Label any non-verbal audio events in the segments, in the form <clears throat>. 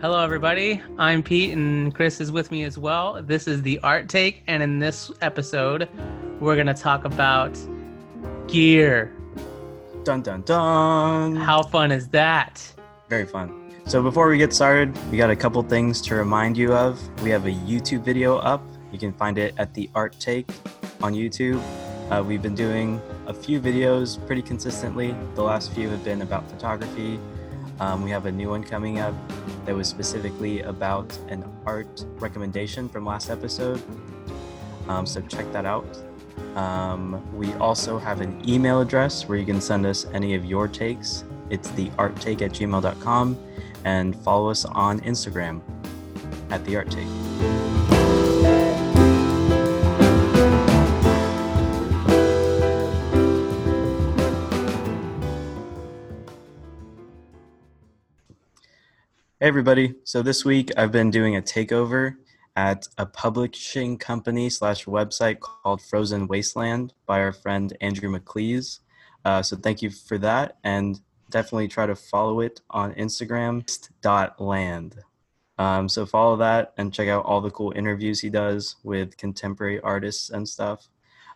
Hello, everybody. I'm Pete, and Chris is with me as well. This is the Art Take, and in this episode, we're going to talk about gear. Dun dun dun. How fun is that? Very fun. So before we get started, we got a couple things to remind you of. We have a YouTube video up. You can find it at the Art Take on YouTube. Uh, we've been doing a few videos pretty consistently. The last few have been about photography. Um, we have a new one coming up that was specifically about an art recommendation from last episode. Um, so check that out. Um, we also have an email address where you can send us any of your takes. It's the arttake at gmail.com and follow us on Instagram at the art take. Hey everybody. So this week I've been doing a takeover at a publishing company slash website called Frozen Wasteland by our friend Andrew McLeese. Uh, so thank you for that and definitely try to follow it on Instagram land. Um, so follow that and check out all the cool interviews he does with contemporary artists and stuff.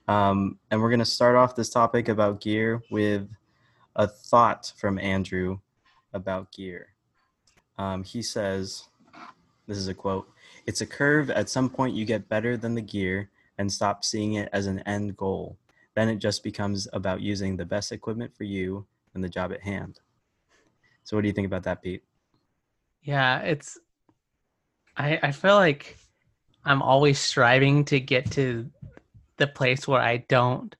Um, and we're gonna start off this topic about gear with a thought from Andrew about gear. Um, he says, this is a quote, it's a curve. At some point, you get better than the gear and stop seeing it as an end goal. Then it just becomes about using the best equipment for you and the job at hand. So, what do you think about that, Pete? Yeah, it's. I I feel like I'm always striving to get to the place where I don't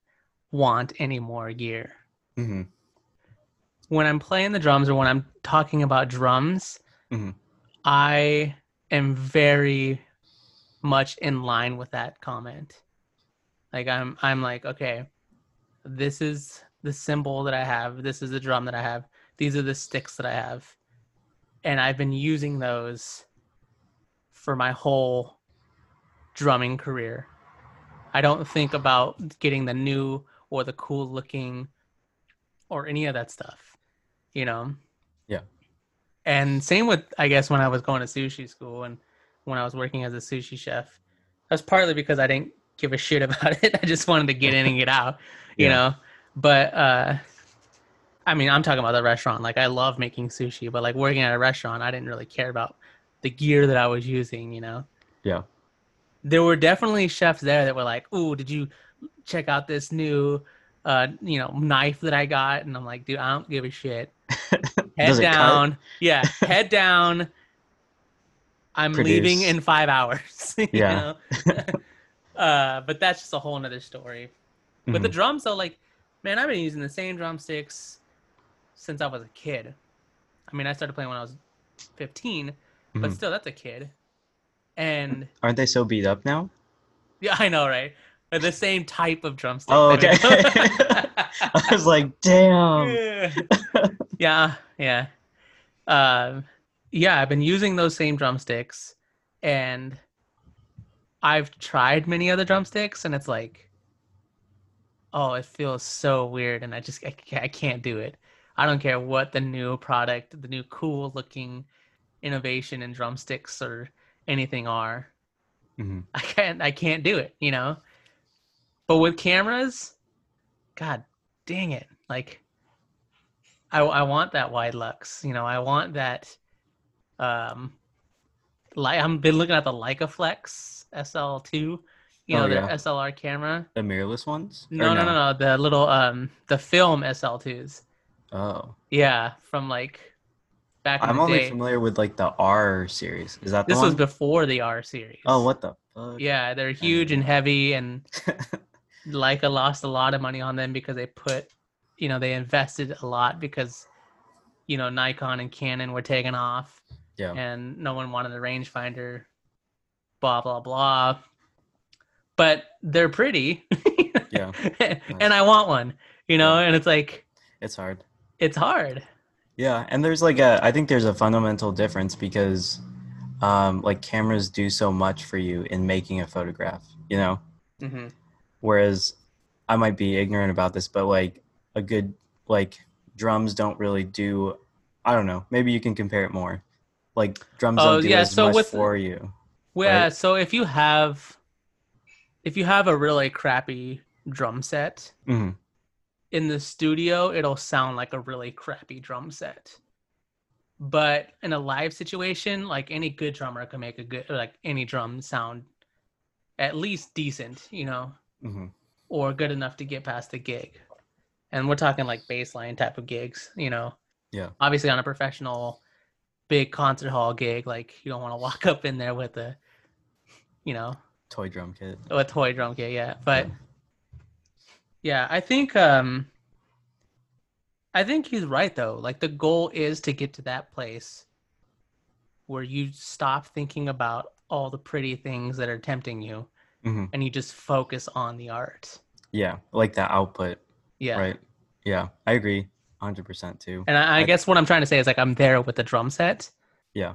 want any more gear. Mm-hmm. When I'm playing the drums or when I'm talking about drums, Mm-hmm. I am very much in line with that comment. Like I'm I'm like, okay, this is the cymbal that I have, this is the drum that I have, these are the sticks that I have. And I've been using those for my whole drumming career. I don't think about getting the new or the cool looking or any of that stuff. You know? Yeah. And same with I guess when I was going to sushi school and when I was working as a sushi chef. That's partly because I didn't give a shit <laughs> about it. I just wanted to get in and get out, <laughs> you Yeah. know. But uh I mean, I'm talking about the restaurant. Like I love making sushi, but like working at a restaurant, I didn't really care about the gear that I was using, you know. Yeah. There were definitely chefs there that were like, "Ooh, did you check out this new uh, you know, knife that I got?" And I'm like, "Dude, I don't give a shit." <laughs> Head cut? down. Yeah, <laughs> head down. I'm leaving in 5 hours, <laughs> you Yeah. know? <laughs> uh, but that's just a whole nother story. With the Mhm. drums though, like, man, I've been using the same drumsticks since I was a kid. I mean, I started playing when I was 15, but Mhm. still, that's a kid. And Aren't they so beat up now? yeah, I know, right? But the same type of drumstick. Oh, okay. <laughs> I was like, damn. <laughs> yeah, yeah. Um, yeah, I've been using those same drumsticks, and I've tried many other drumsticks, and it's like, oh, it feels so weird, and I just I can't, I can't do it. I don't care what the new product, the new cool looking innovation in drumsticks or anything are. Mhm. I can't I can't do it, you know. But with cameras, god dang it. Like I I want that wide lux, you know. I want that um like I've been looking at the Leicaflex SL2, you know, Oh, the yeah. SLR camera. The mirrorless ones? Or No, no, no, no, the little um the film SL2s. Oh. Yeah, from like back in I'm only day. familiar with like the R series. Is that the This one? was before the R series. Oh, what the fuck? Yeah, they're huge and heavy and <laughs> Leica lost a lot of money on them because they put, you know, they invested a lot because, you know, Nikon and Canon were taking off yeah. and no one wanted a rangefinder, blah, blah, blah. But they're pretty. <laughs> Yeah. and I want one, you know, and it's like, It's hard. it's hard. Yeah, and there's like a I think there's a fundamental difference because um like cameras do so much for you in making a photograph, you know? hmm Whereas I might be ignorant about this, but like a good like drums don't really do I don't know. Maybe you can compare it more. like drums Oh, don't do yeah, as so much with- for you. Yeah, Right. so if you have if you have a really crappy drum set hmm in the studio, it'll sound like a really crappy drum set. But in a live situation, like any good drummer can make a good like any drum sound at least decent, you know, hmm or good enough to get past the gig. And we're talking like baseline type of gigs, you know. Yeah. Obviously on a professional big concert hall gig, like you don't want to walk <laughs> up in there with a you know, Toy drum kit. a toy drum kit, yeah. But yeah, I think um I think he's right though. Like the goal is to get to that place where you stop thinking about all the pretty things that are tempting you hmm and you just focus on the art. Yeah, like that output. Yeah. Right. Yeah, I agree, hundred percent too. And I, I I- guess what I'm trying to say is like I'm there with the drum set, Yeah,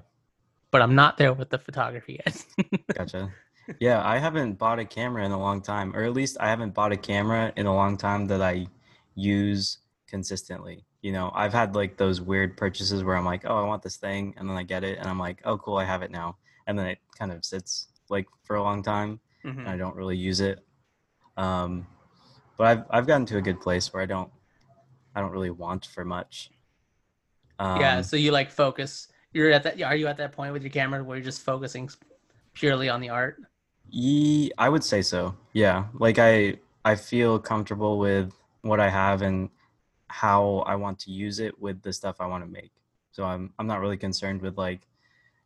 but I'm not there with the photography yet. <laughs> gotcha. yeah, I haven't bought a camera in a long time, or at least I haven't bought a camera in a long time that I use consistently. You know, I've had like those weird purchases where I'm like, oh, I want this thing, and then I get it, and I'm like, oh, cool, I have it now, and then it kind of sits like for a long time, Mhm. and I don't really use it. Um, but I've I've gotten to a good place where I don't I don't really want for much. Um, yeah, so you like focus. You're at that. Are you at that point with your camera where you're just focusing purely on the art? Ye, I would say so. Yeah, like I I feel comfortable with what I have and how I want to use it with the stuff I want to make. So I'm I'm not really concerned with like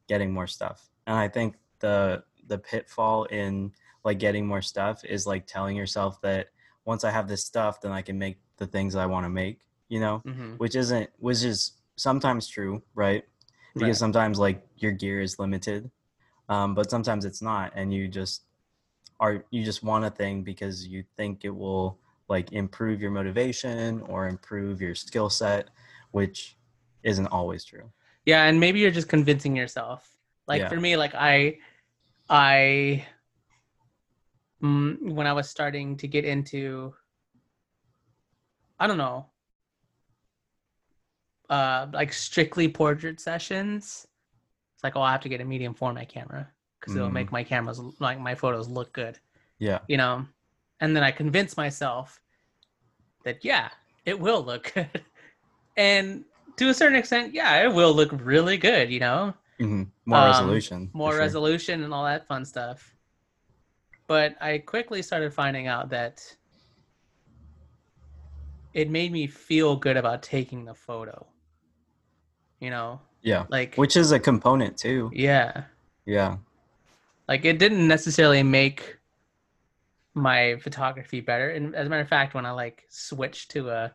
getting more stuff. And I think the the pitfall in like getting more stuff is like telling yourself that once I have this stuff, then I can make the things I want to make. You know, Mm-hmm. which isn't which is sometimes true, right? Because Right. sometimes like your gear is limited, um, but sometimes it's not, and you just are you just want a thing because you think it will like improve your motivation or improve your skill set, which isn't always true. Yeah, and maybe you're just convincing yourself. Like Yeah. for me, like I, I, when I was starting to get into, I don't know, uh, like strictly portrait sessions. It's like, oh, I have to get a medium format camera because it'll Mhm. make my cameras like my photos look good, Yeah, you know. And then I convince myself that yeah, it will look <laughs> good, and to a certain extent, yeah, it will look really good, you know hmm more Um, resolution. more sure. resolution and all that fun stuff. But I quickly started finding out that it made me feel good about taking the photo. You know, Yeah, like which is a component too. yeah, Yeah, like it didn't necessarily make my photography better. And as a matter of fact, when I like switched to a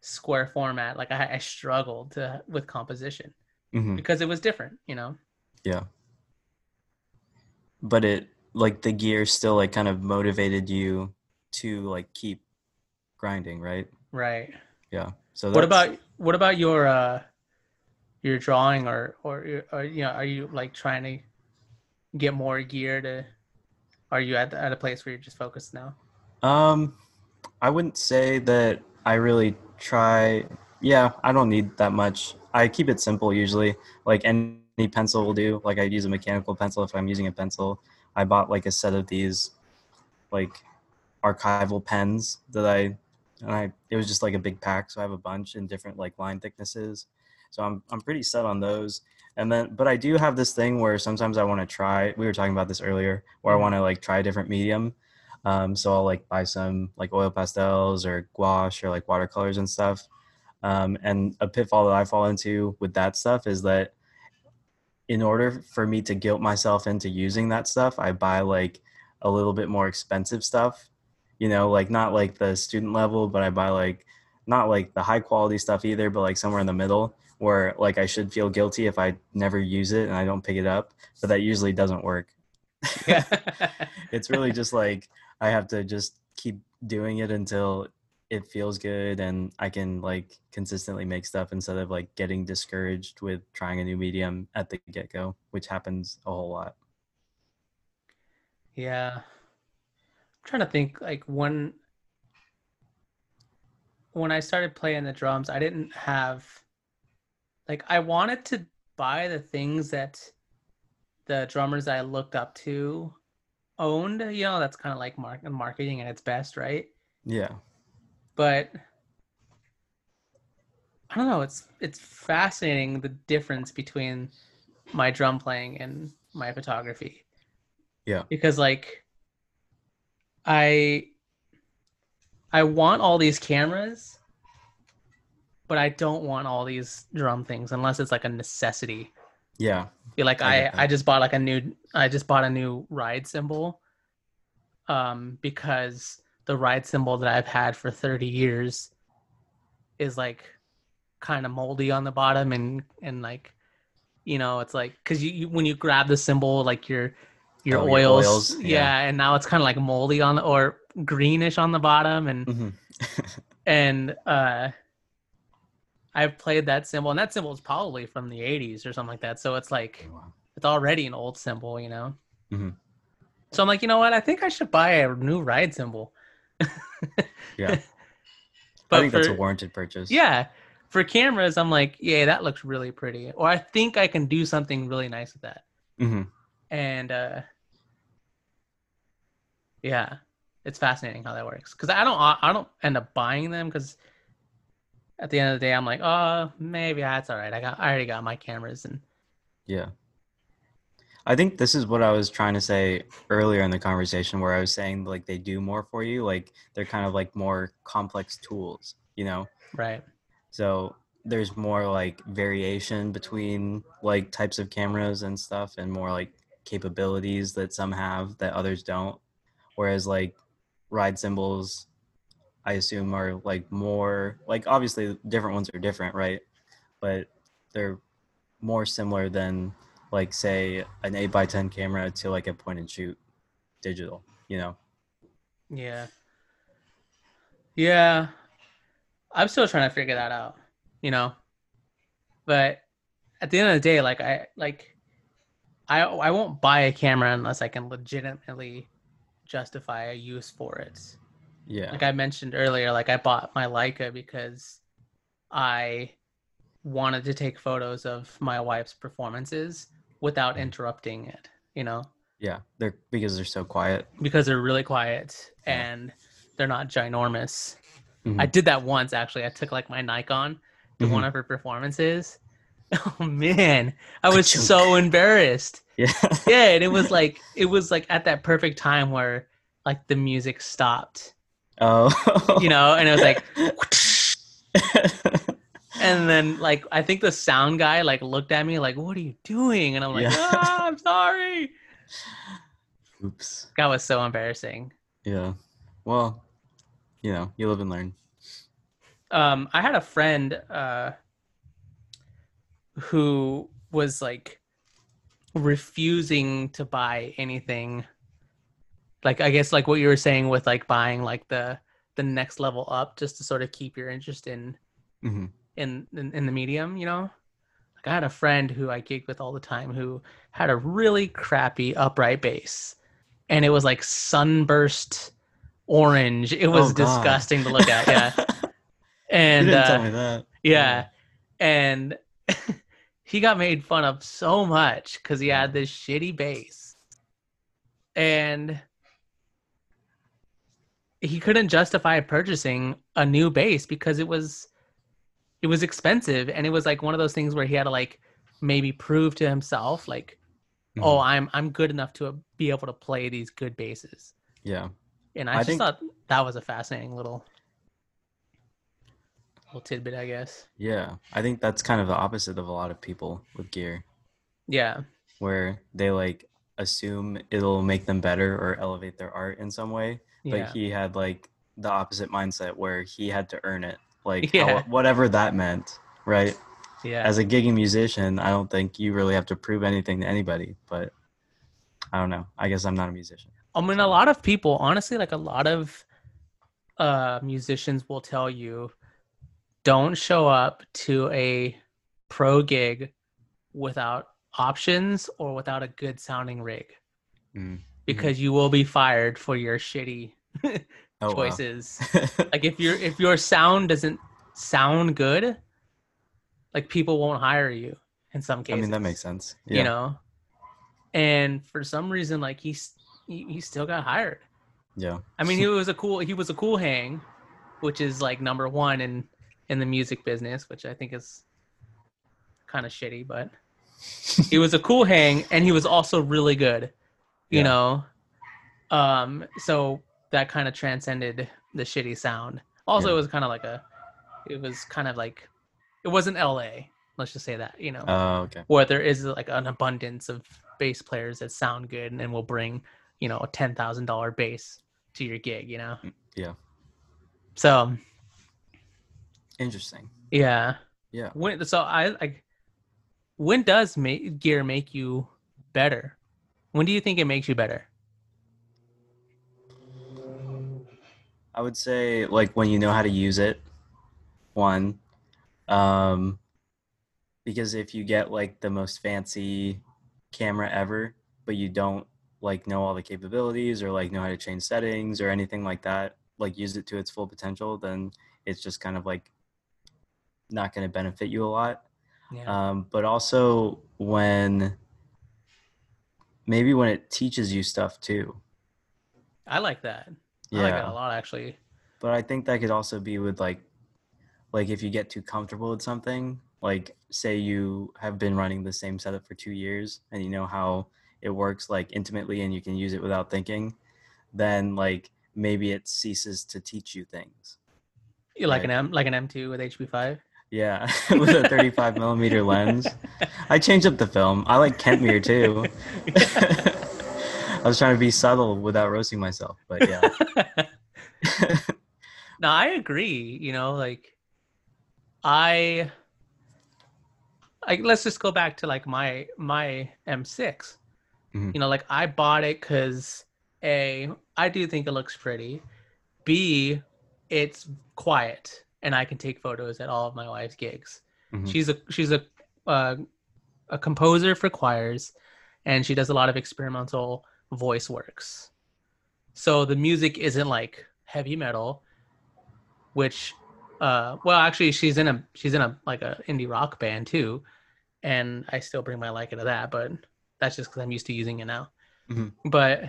square format, like I, I struggled to with composition hmm because it was different. You know. yeah. But it like the gear still like kind of motivated you to like keep grinding, right? Right. Yeah. So what about what about your uh your drawing or or or you know are you like trying to get more gear to are you at, at a place where you're just focused now Um, I wouldn't say that I really try. Yeah, I don't need that much. I keep it simple usually. Like any pencil will do. Like I use a mechanical pencil if I'm using a pencil. I bought like a set of these, like, archival pens that I, and I it was just like a big pack, so I have a bunch in different like line thicknesses. So I'm I'm pretty set on those. And then, but I do have this thing where sometimes I want to try. We were talking about this earlier, where I Mhm. want to like try a different medium. Um, so I'll like buy some like oil pastels or gouache or like watercolors and stuff. Um, and a pitfall that I fall into with that stuff is that in order for me to guilt myself into using that stuff, I buy like a little bit more expensive stuff. You know, like not like the student level, but I buy like not like the high quality stuff either, but like somewhere in the middle where like I should feel guilty if I never use it and I don't pick it up. But that usually doesn't work. <laughs> it's really just like I have to just keep doing it until it feels good and I can like consistently make stuff instead of like getting discouraged with trying a new medium at the get go, which happens a whole lot. yeah i'm trying to think like when when i started playing the drums i didn't have like i wanted to buy the things that the drummers I looked up to owned. You know, that's kind of like mark- marketing at its best, right? Yeah. But I don't know. It's it's fascinating the difference between my drum playing and my photography. Yeah. Because like I I want all these cameras, but I don't want all these drum things unless it's like a necessity. Yeah. Feel like I I. I just bought like a new I just bought a new ride cymbal um because the ride cymbal that I've had for 30 years is like kind of moldy on the bottom and and like you know it's like cuz you, you when you grab the cymbal like your your Oh, your oils, oils, yeah. yeah. and now it's kind of like moldy on the or greenish on the bottom and hmm <laughs> and uh I've played that cymbal and that cymbal is probably from the 80s or something like that so it's like it's already an old cymbal, you know. Mhm. So I'm like, you know what? I think I should buy a new ride cymbal. Yeah. <laughs> But I think that's a warranted purchase. Yeah, for cameras, I'm like, yeah, that looks really pretty, or I think I can do something really nice with that. hmm And uh, yeah, it's fascinating how that works. Because I don't, I don't end up buying them because at the end of the day, I'm like, oh, maybe that's all right. I got, I already got my cameras, and Yeah. I think this is what I was trying to say earlier in the conversation where I was saying like they do more for you. Like they're kind of like more complex tools, you know? right, So there's more like variation between like types of cameras and stuff and more like capabilities that some have that others don't. Whereas like ride cymbals, I assume are like more like obviously different ones are different, right? But they're more similar than like say an 8 by 10 camera to like a point and shoot digital, you know? yeah, yeah. I'm still trying to figure that out, you know. But at the end of the day, like I like I I won't buy a camera unless I can legitimately justify a use for it. Yeah. Like I mentioned earlier, like I bought my Leica because I wanted to take photos of my wife's performances without interrupting it, you know, Yeah. They're because they're so quiet. because they're really quiet Yeah. and they're not ginormous. Mhm. I did that once actually. I took like my Nikon to Mhm. one of her performances. <laughs> Oh man, I was so embarrassed. <laughs> Yeah. Yeah, and it was like it was like at that perfect time where like the music stopped, oh. you know, and it was like <laughs> and then like I think the sound guy like looked at me like, "What are you doing?" And I'm like, Yeah. "Ah, I'm sorry." Oops. That was so embarrassing. Yeah. Well, you know, you live and learn. um i had a friend uh who was like refusing to buy anything like i guess like what you were saying with like buying like the the next level up just to sort of keep your interest in hmm in in, in the medium you know like i had a friend who i gigged with all the time who had a really crappy upright bass and it was like sunburst orange it was Oh, disgusting to look at yeah <laughs> and uh, tell me that. yeah. And <laughs> he got made fun of so much because he had this shitty bass. And he couldn't justify purchasing a new bass because it was it was expensive and it was like one of those things where he had to like maybe prove to himself like Mhm. oh i'm i'm good enough to be able to play these good bases Yeah. and i, I just think- thought that was a fascinating little little tidbit i guess Yeah. I think that's kind of the opposite of a lot of people with gear, yeah where they like assume it'll make them better or elevate their art in some way. But yeah he had like the opposite mindset where he had to earn it. Like <laughs> Yeah. how- whatever that meant, right? yeah As a gigging musician, I don't think you really have to prove anything to anybody, but I don't know. I guess I'm not a musician. I mean, a lot of people, honestly, like a lot of uh, musicians will tell you, don't show up to a pro gig without options or without a good sounding rig Mm. because you will be fired for your shitty <laughs> Oh, wow. choices. <laughs> like if your if your sound doesn't sound good, like people won't hire you in some cases. I mean, that makes sense. Yeah. you know and for some reason like he's he, he still got hired Yeah. i mean he was a cool he was a cool hang which is like number one in in the music business which i think is kind of shitty but <laughs> he was a cool hang and he was also really good you Yeah. know um so that kind of transcended the shitty sound also Yeah. it was kind of like a it was kind of like it wasn't la let's just say that you know Oh, okay. where there is like an abundance of bass players that sound good and will bring you know a ten thousand dollar bass to your gig you know Mm, yeah. so Interesting. yeah Yeah. when so i like when does make gear make you better when do you think it makes you better I would say like when you know how to use it, one. Um, because if you get like the most fancy camera ever, but you don't like know all the capabilities or like know how to change settings or anything like that, like use it to its full potential, then it's just kind of like not going to benefit you a lot. yeah Um, but also when maybe when it teaches you stuff too. i like that Yeah. i like that a lot actually. But i think that could also be with like like if you get too comfortable with something like say you have been running the same setup for two years and you know how it works like intimately and you can use it without thinking then like maybe it ceases to teach you things. You like Right. an m like an m2 with hp5 yeah <laughs> with a 35 millimeter lens. <laughs> I changed up the film. I like kentmere too <laughs> <laughs> i was trying to be subtle without roasting myself but yeah <laughs> no i agree you know like i like let's just go back to like my my m6 Mhm. you know like i bought it because a i do think it looks pretty b it's quiet and i can take photos at all of my wife's gigs Mhm. she's a she's a uh, a composer for choirs and she does a lot of experimental voice works. So the music isn't like heavy metal which uh well actually she's in a she's in a like a indie rock band too and i still bring my Leica to that but that's just because i'm used to using it now. Mhm. but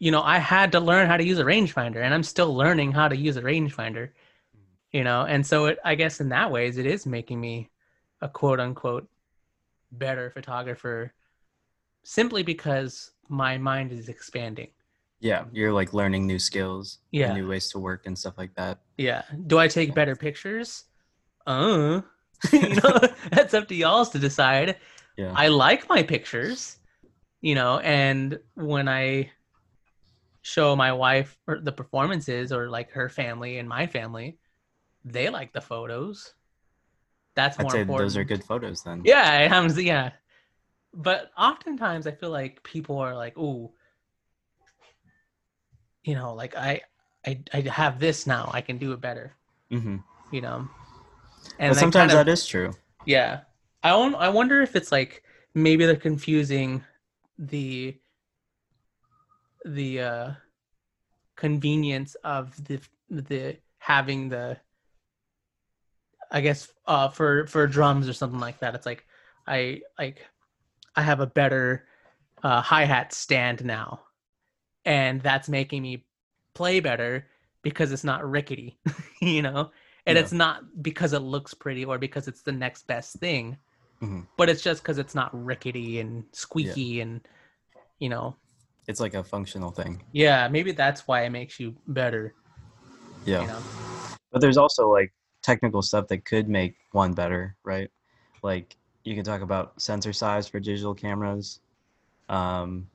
you know i had to learn how to use a rangefinder and i'm still learning how to use a rangefinder you know? And so it i guess in that ways it is making me a quote unquote better photographer simply because my mind is expanding. Yeah you're like learning new skills Yeah. new ways to work and stuff like that. Yeah. Do i take better pictures? Uh. <laughs> You know <laughs> that's up to y'all to decide. Yeah. I like my pictures, you know, and when I show my wife or the performances or like her family and my family, they like the photos. That's i'd more important. those are good photos then. Yeah, I'm yeah. But oftentimes I feel like people are like, "Ooh, you know, like I I I have this now. I can do it better." hmm You know. but they sometimes kind of- that is true yeah. I on, I wonder if it's like maybe they're confusing the the uh convenience of the the having the I guess uh for for drums or something like that. It's like I like I have a better uh hi-hat stand now. And that's making me play better because it's not rickety, <laughs> you know? And Yeah. it's not because it looks pretty or because it's the next best thing Mhm. but it's just because it's not rickety and squeaky and you know it's like a functional thing yeah maybe that's why it makes you better yeah you know but there's also like technical stuff that could make one better right like you can talk about sensor size for digital cameras. Um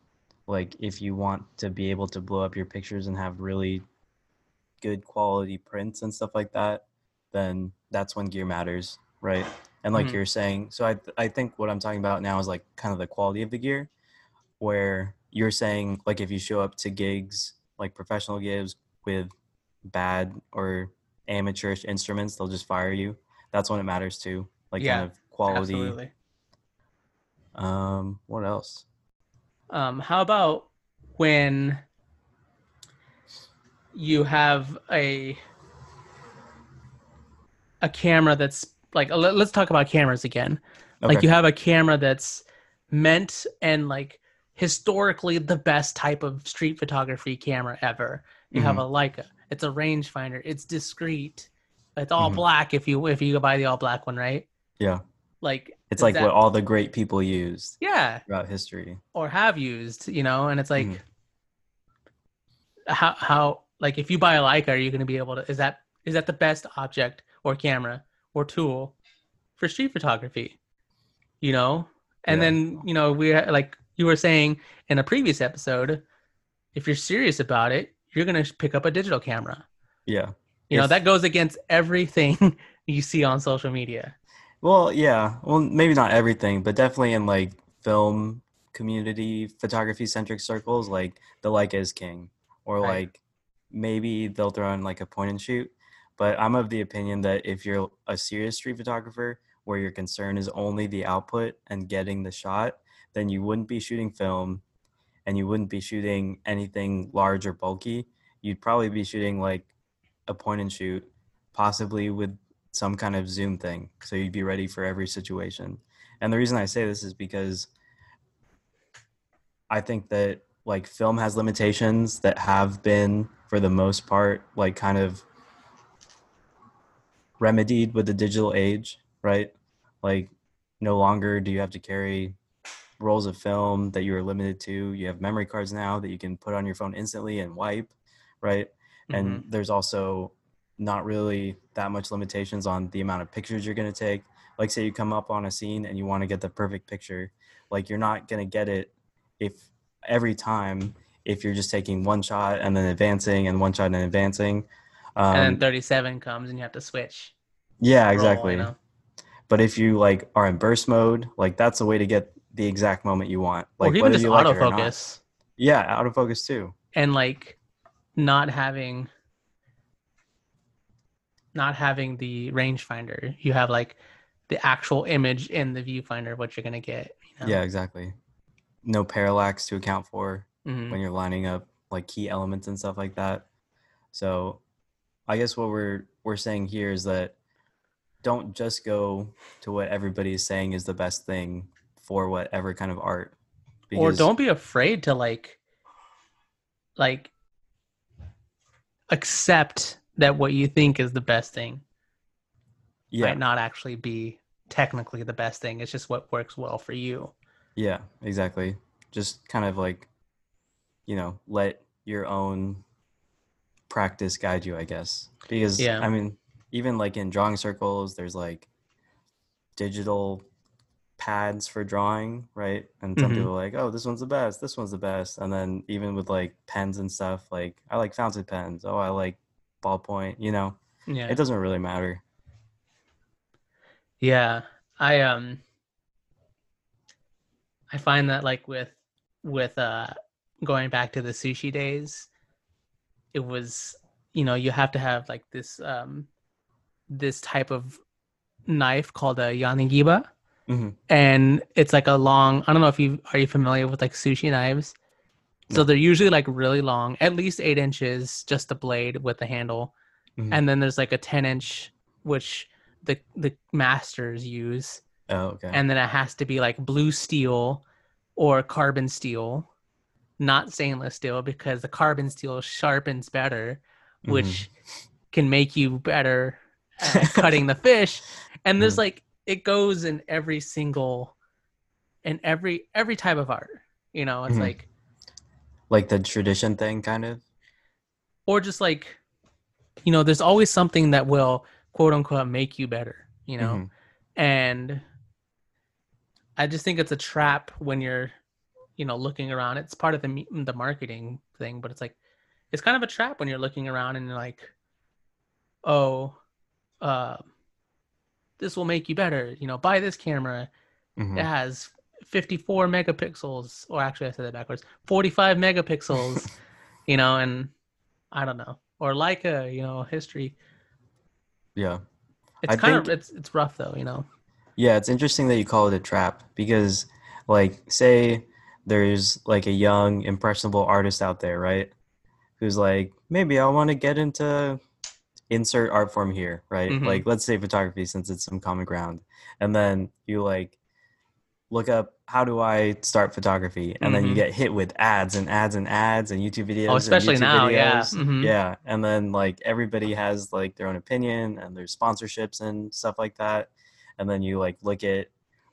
like if you want to be able to blow up your pictures and have really good quality prints and stuff like that then that's when gear matters right? And like Mhm. you're saying so i i think what i'm talking about now is like kind of the quality of the gear where you're saying like if you show up to gigs like professional gigs with bad or amateurish instruments they'll just fire you. That's when it matters too like Yeah, kind of quality absolutely um what else um how about when you have a a camera that's like let, us talk about cameras again. Okay. Like you have a camera that's meant and like historically the best type of street photography camera ever. You have a Leica. It's a rangefinder. It's discreet. It's all Mhm. black if you if you buy the all black one, right? yeah. Like It's like that- what all the great people used yeah, throughout history. or have used, you know, and it's like Mhm. how how like if you buy a Leica, are you going to be able to? Is that is that the best object or camera or tool for street photography? You know, and Yeah. then you know we like you were saying in a previous episode, if you're serious about it, you're going to pick up a digital camera. Yeah. You know that goes against everything <laughs> you see on social media. Well, yeah. Well, maybe not everything, but definitely in like film community photography centric circles, like the Leica is king, or Right. like maybe they'll throw in like a point and shoot. But I'm of the opinion that if you're a serious street photographer where your concern is only the output and getting the shot, then you wouldn't be shooting film and you wouldn't be shooting anything large or bulky. You'd probably be shooting like a point and shoot, possibly with some kind of zoom thing so you'd be ready for every situation. And the reason i say this is because i think that like film has limitations that have been for the most part like kind of remedied with the digital age right? Like no longer do you have to carry rolls of film that you were limited to. You have memory cards now that you can put on your phone instantly and wipe right? And Mhm. there's also not really that much limitations on the amount of pictures you're going to take like say you come up on a scene and you want to get the perfect picture like you're not going to get it if every time if you're just taking one shot and then advancing and one shot and advancing um, and then 37 comes and you have to switch. yeah roll, exactly you know? but if you like are in burst mode like that's a way to get the exact moment you want like or even whether just you like it or not. autofocus. yeah autofocus too and like not having not having the rangefinder you have like the actual image in the viewfinder what you're gonna get you know? yeah exactly no parallax to account for Mhm. when you're lining up like key elements and stuff like that. So I guess what we're we're saying here is that don't just go to what everybody is saying is the best thing for whatever kind of art. or don't be afraid to like like accept that what you think is the best thing yeah, might not actually be technically the best thing it's just what works well for you yeah, exactly. Just kind of like you know, let your own practice guide you, I guess. Because Yeah. I mean, even like in drawing circles, there's like digital pads for drawing, right? And some Mhm. people are like, oh, this one's the best, this one's the best. And then even with like pens and stuff, like I like fountain pens. Oh, I like ballpoint, you know. yeah It doesn't really matter. Yeah, I um I find that like with with uh going back to the sushi days, it was you know, you have to have like this um this type of knife called a yanagiba hmm and it's like a long I don't know if you are you familiar with like sushi knives? So they're usually like really long, at least eight inches, just the blade with the handle Mhm. and then there's like a 10 inch which the the masters use Oh, okay. and then it has to be like blue steel or carbon steel not stainless steel because the carbon steel sharpens better Mhm. which can make you better at <laughs> cutting the fish and there's Mhm. like it goes in every single in every every type of art you know it's Mhm. like like the tradition thing, kind of. or just like you know there's always something that will quote unquote make you better you know Mhm. and i just think it's a trap when you're you know looking around it's part of the the marketing thing but it's like it's kind of a trap when you're looking around and you're like oh uh this will make you better you know buy this camera Mhm. it has 54 megapixels or actually i said that backwards 45 megapixels <laughs> you know and i don't know or Leica, you know history Yeah. it's I kind of it's it's rough though you know Yeah, it's interesting that you call it a trap because, like, say there's like a young, impressionable artist out there, right? Who's like, maybe I want to get into insert art form here, right? Mhm. Like let's say photography since it's some common ground. And then you like look up how do I start photography? And then you Mhm. get hit with ads and ads and ads and YouTube videos. Oh, and especially YouTube now, yeah. videos. Mhm. Yeah. And then like everybody has like their own opinion and there's sponsorships and stuff like that. And then you like look at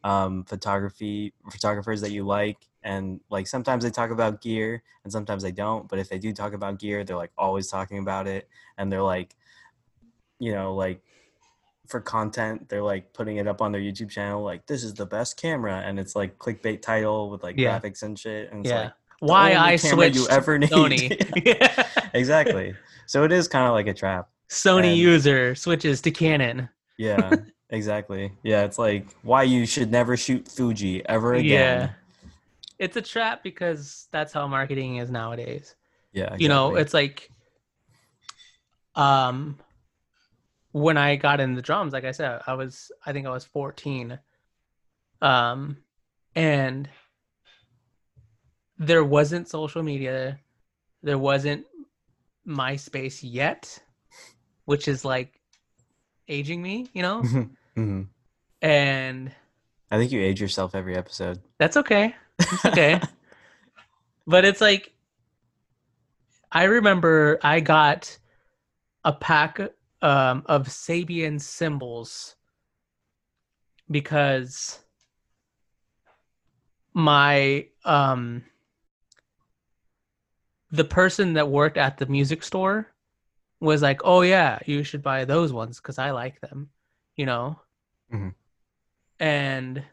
um, photography photographers that you like and like sometimes they talk about gear and sometimes they don't but if they do talk about gear they're like always talking about it and they're like you know like for content they're like putting it up on their youtube channel like this is the best camera and it's like clickbait title with like Yeah. graphics and shit and it's Yeah. like Why I switched you ever <laughs> need. Sony. Yeah. <laughs> exactly so it is kind of like a trap Sony And- user switches to Canon. yeah exactly yeah it's like why you should never shoot fuji ever again Yeah. It's a trap because that's how marketing is nowadays. yeah You know, it's like um when I got in the drums, like I said, I was I think I was 14. Um and there wasn't social media. There wasn't MySpace yet, which is like aging me, you know? Mhm. And i think you age yourself every episode that's okay. It's okay. <laughs> but it's like I remember I got a pack um, of Sabian cymbals because my um the person that worked at the music store was like, "Oh yeah, you should buy those ones because I like them," you know. Mhm. And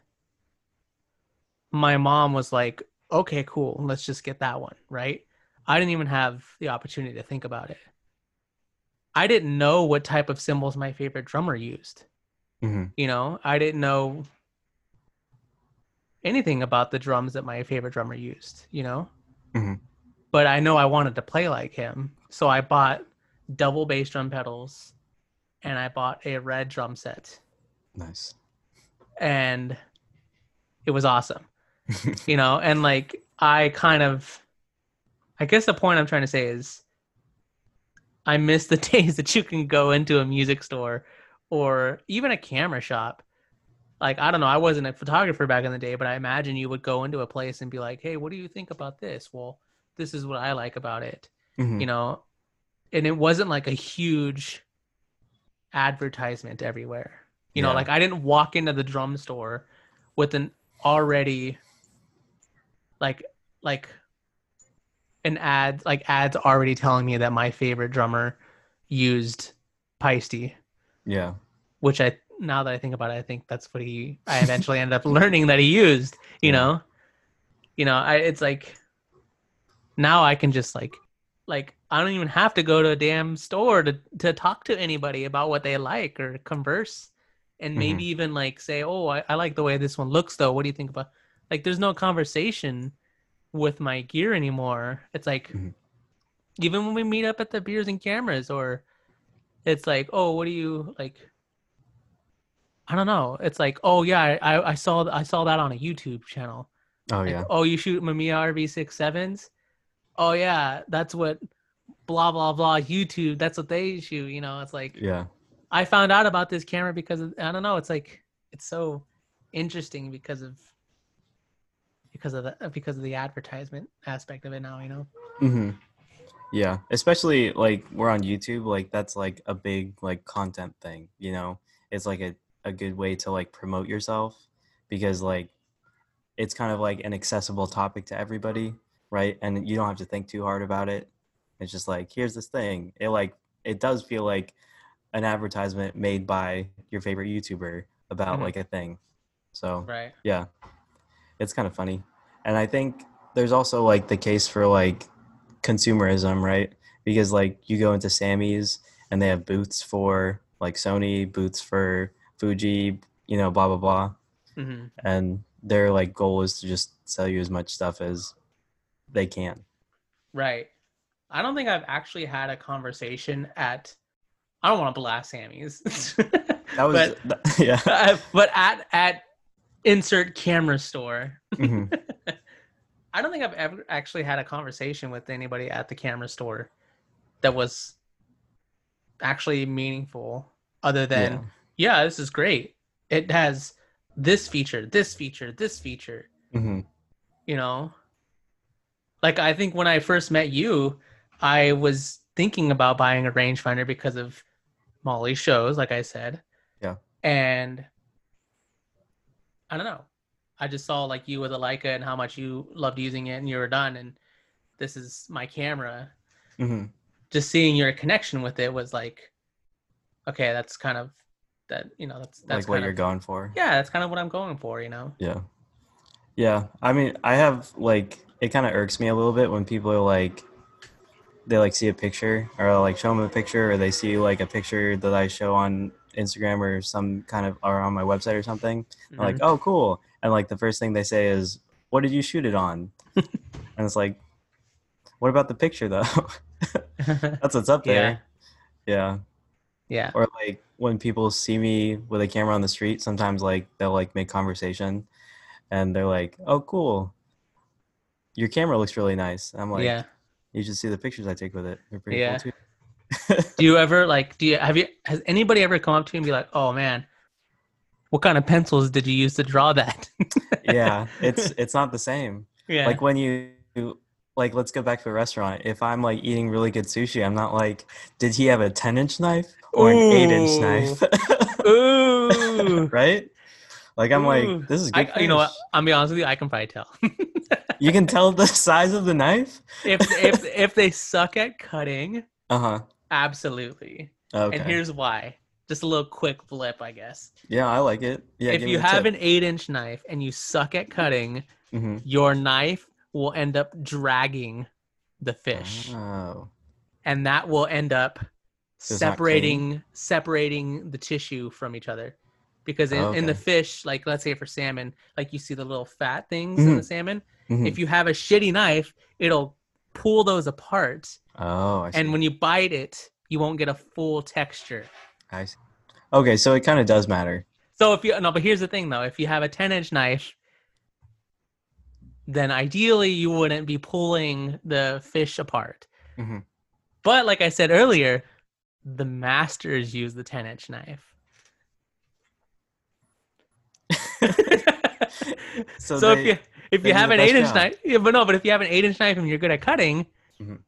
my mom was like, "Okay, cool, let's just get that one." Right? I didn't even have the opportunity to think about it. I didn't know what type of cymbals my favorite drummer used. hmm You know, I didn't know anything about the drums that my favorite drummer used, you know? Mhm. But I know I wanted to play like him. So I bought double bass drum pedals and I bought a red drum set nice and it was awesome. <laughs> You know, and like I kind of I guess the point I'm trying to say is I miss the <laughs> days that you can go into a music store or even a camera shop. Like I don't know, I wasn't a photographer back in the day, but I imagine you would go into a place and be like, "Hey, what do you think about this?" Well, this is what I like about it. Mhm. You know, and it wasn't like a huge advertisement everywhere. You know, like I didn't walk into the drum store with an already like like an ad like ads already telling me that my favorite drummer used Paiste, yeah which I now that I think about it, I think that's what he I eventually ended up <laughs> learning that he used, you Yeah. know. You know, I it's like now I can just like like I don't even have to go to a damn store to to talk to anybody about what they like or converse and mm-hmm. maybe even like say, "Oh, I, I like the way this one looks though. What do you think about?" Like there's no conversation with my gear anymore. It's like Mhm. even when we meet up at the beers and cameras or it's like, "Oh, what do you like I don't know. It's like, "Oh yeah, I I- saw I saw that on a YouTube channel." oh Like, yeah oh, you shoot Mamiya RV67s? Oh yeah, that's what blah blah blah YouTube. That's what they shoot. You know, it's like yeah I found out about this camera because of, I don't know. It's like it's so interesting because of because of the because of the advertisement aspect of it now. You know. hmm Yeah, especially like we're on YouTube, like that's like a big like content thing, you know. It's like a, a good way to like promote yourself because like it's kind of like an accessible topic to everybody, right? And you don't have to think too hard about it. It's just like here's this thing. It like it does feel like an advertisement made by your favorite YouTuber about Mhm. like a thing. So Right. yeah it's kind of funny and i think there's also like the case for like consumerism right because like you go into samy's and they have booths for like sony booths for fuji you know blah blah blah hmm and their like goal is to just sell you as much stuff as they can Right. I don't think I've actually had a conversation at. I don't want to blast Samy's. <laughs> that was but, <laughs> yeah uh, <laughs> but at at insert camera store. Mhm. <laughs> I don't think I've ever actually had a conversation with anybody at the camera store that was actually meaningful other than Yeah. yeah, this is great. It has this feature, this feature, this feature, hmm you know. Like I think when I first met you, I was thinking about buying a rangefinder because of Molly's shows, like I said. Yeah. And I don't know. I just saw like you with a Leica and how much you loved using it and you were done and this is my camera. hmm Just seeing your connection with it was like okay, that's kind of that, you know, that's that's Like what you're going for. Yeah, that's kind of what I'm going for, you know. Yeah. Yeah. I mean, I have like it kind of irks me a little bit when people are like they like see a picture or I'll, like show them a picture or they see like a picture that I show on Instagram or some kind of or on my website or something. I'm like. Mm-hmm. "Oh, cool." And like the first thing they say is, "What did you shoot it on?" <laughs> and it's like, "What about the picture though?" <laughs> That's what's up <laughs> there. Yeah. Yeah. Or like when people see me with a camera on the street, sometimes like they'll like make conversation and they're like, "Oh, cool. Your camera looks really nice." I'm like, yeah. "You should see the pictures I take with it. They're pretty Yeah. cool too." <laughs> Do you ever like do you have you has anybody ever come up to you and be like, "Oh man, what kind of pencils did you use to draw that?" <laughs> yeah, it's it's not the same. yeah. Like when you like let's go back to a restaurant. If I'm like eating really good sushi, I'm not like, "Did he have a 10-inch knife or an 8-inch knife?" <laughs> Ooh. right? Like I'm Ooh. like, "This is good." I, you know what? fish." I'll be honest with you, I can probably tell. You can tell the size of the knife? if if if they suck at cutting, Uh-huh. Absolutely. Okay. And here's why. Just a little quick flip, I guess. Yeah, I like it. Yeah, if you have tip. an eight inch knife and you suck at cutting, Mhm. your knife will end up dragging the fish. Oh. and that will end up it's separating separating the tissue from each other because in, in the fish like let's say for salmon like you see the little fat things in the salmon Mhm. if you have a shitty knife it'll pull those apart Oh, I see. and when you bite it you won't get a full texture I see. Okay, so it kind of does matter. so if you no but here's the thing though if you have a 10 inch knife then ideally you wouldn't be pulling the fish apart Mhm. But like I said earlier, the masters use the 10 inch knife. <laughs> So so they- if you if you have an eight inch knife, yeah, but no, but if you have an eight inch knife and you're good at cutting, Mhm.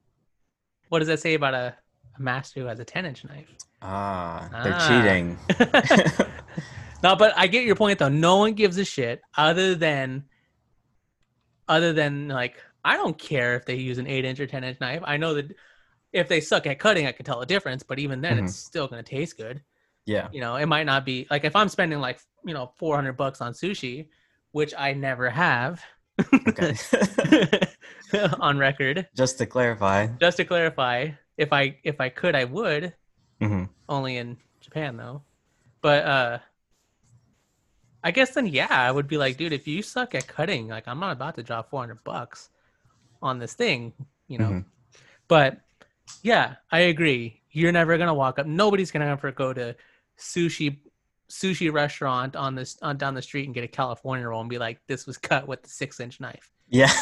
What does that say about a, a master who has a 10 inch knife? Ah, they're Ah. cheating. <laughs> <laughs> no, but I get your point though. No one gives a shit other than other than like I don't care if they use an eight inch or ten inch knife. I know that if they suck at cutting, I can tell the difference. But even then, Mhm. it's still gonna taste good. yeah. You know, it might not be like if I'm spending like you know 400 bucks on sushi, which I never have. Okay. <laughs> on record, Just to clarify. just to clarify, if I if I could, I would. hmm only in Japan though. But uh I guess then yeah, I would be like, dude, if you suck at cutting, like I'm not about to drop 400 bucks on this thing, you know. Mhm. But yeah, I agree. You're never to walk up. Nobody's to ever go to sushi sushi restaurant on this on down the street and get a California roll and be like, this was cut with the 6-inch knife. Yeah. <laughs>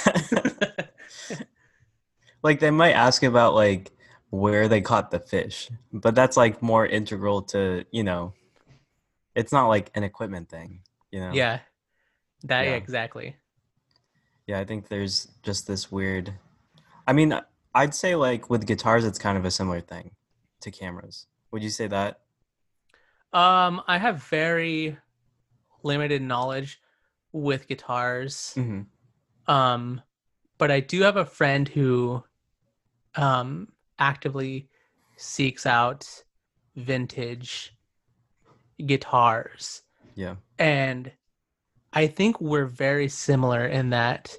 like they might ask about like where they caught the fish, but that's like more integral to, you know, it's not like an equipment thing, you know. yeah. That Yeah. exactly. Yeah, I think there's just this weird. I mean, I'd say like with guitars, it's kind of a similar thing to cameras. Would you say that? Um, I have very limited knowledge with guitars. hmm Um, but I do have a friend who um actively seeks out vintage guitars. Yeah. And I think we're very similar in that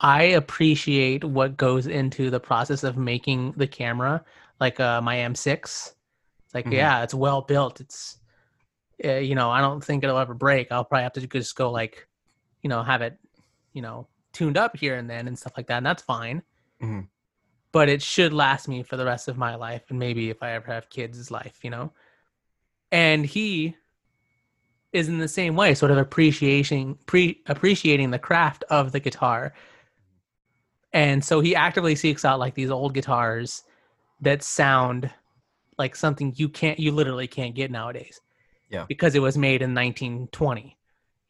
I appreciate what goes into the process of making the camera, like uh, my M6. It's like, Mhm. yeah, it's well built. It's, uh, you know, I don't think it'll ever break. I'll probably have to just go like, you know, have it, you know, tuned up here and then and stuff like that, and that's fine. Mhm. But it should last me for the rest of my life, and maybe if I ever have kids' life, you know. And he is in the same way, sort of appreciating pre appreciating the craft of the guitar. And so he actively seeks out like these old guitars that sound like something you can't you literally can't get nowadays. Yeah. Because it was made in 1920.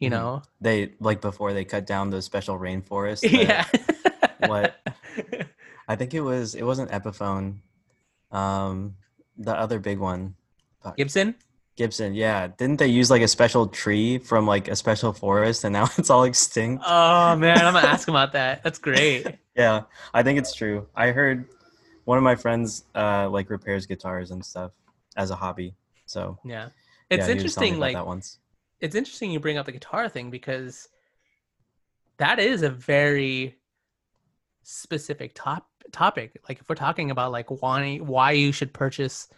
You Mhm. know. They like before they cut down <laughs> the special rainforest. that- yeah. what- <laughs> I think it was it wasn't Epiphone. Um the other big one. Gibson? Gibson, yeah. Didn't they use like a special tree from like a special forest and now <laughs> it's all extinct? Oh man, I'm gonna ask him about that. That's great. Yeah, I think it's true. I heard one of my friends uh like repairs guitars and stuff as a hobby. So Yeah. Yeah, It's he was telling me interesting, like that once. it's interesting you bring up the guitar thing because that is a very specific top topic. Like if we're talking about like why why you should purchase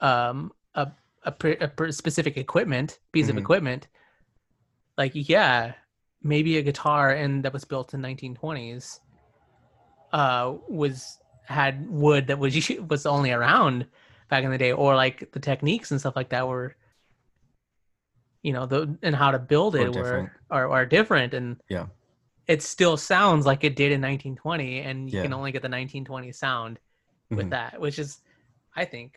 um a a, a specific equipment piece Mhm. of equipment, like yeah, maybe a guitar and that was built in 1920s uh was had wood that was <laughs> was only around back in the day or like the techniques and stuff like that were you know the and how to build it were are, are different and Yeah. it still sounds like it did in 1920 and you Yeah. can only get the 1920 sound with Mhm. that which is i think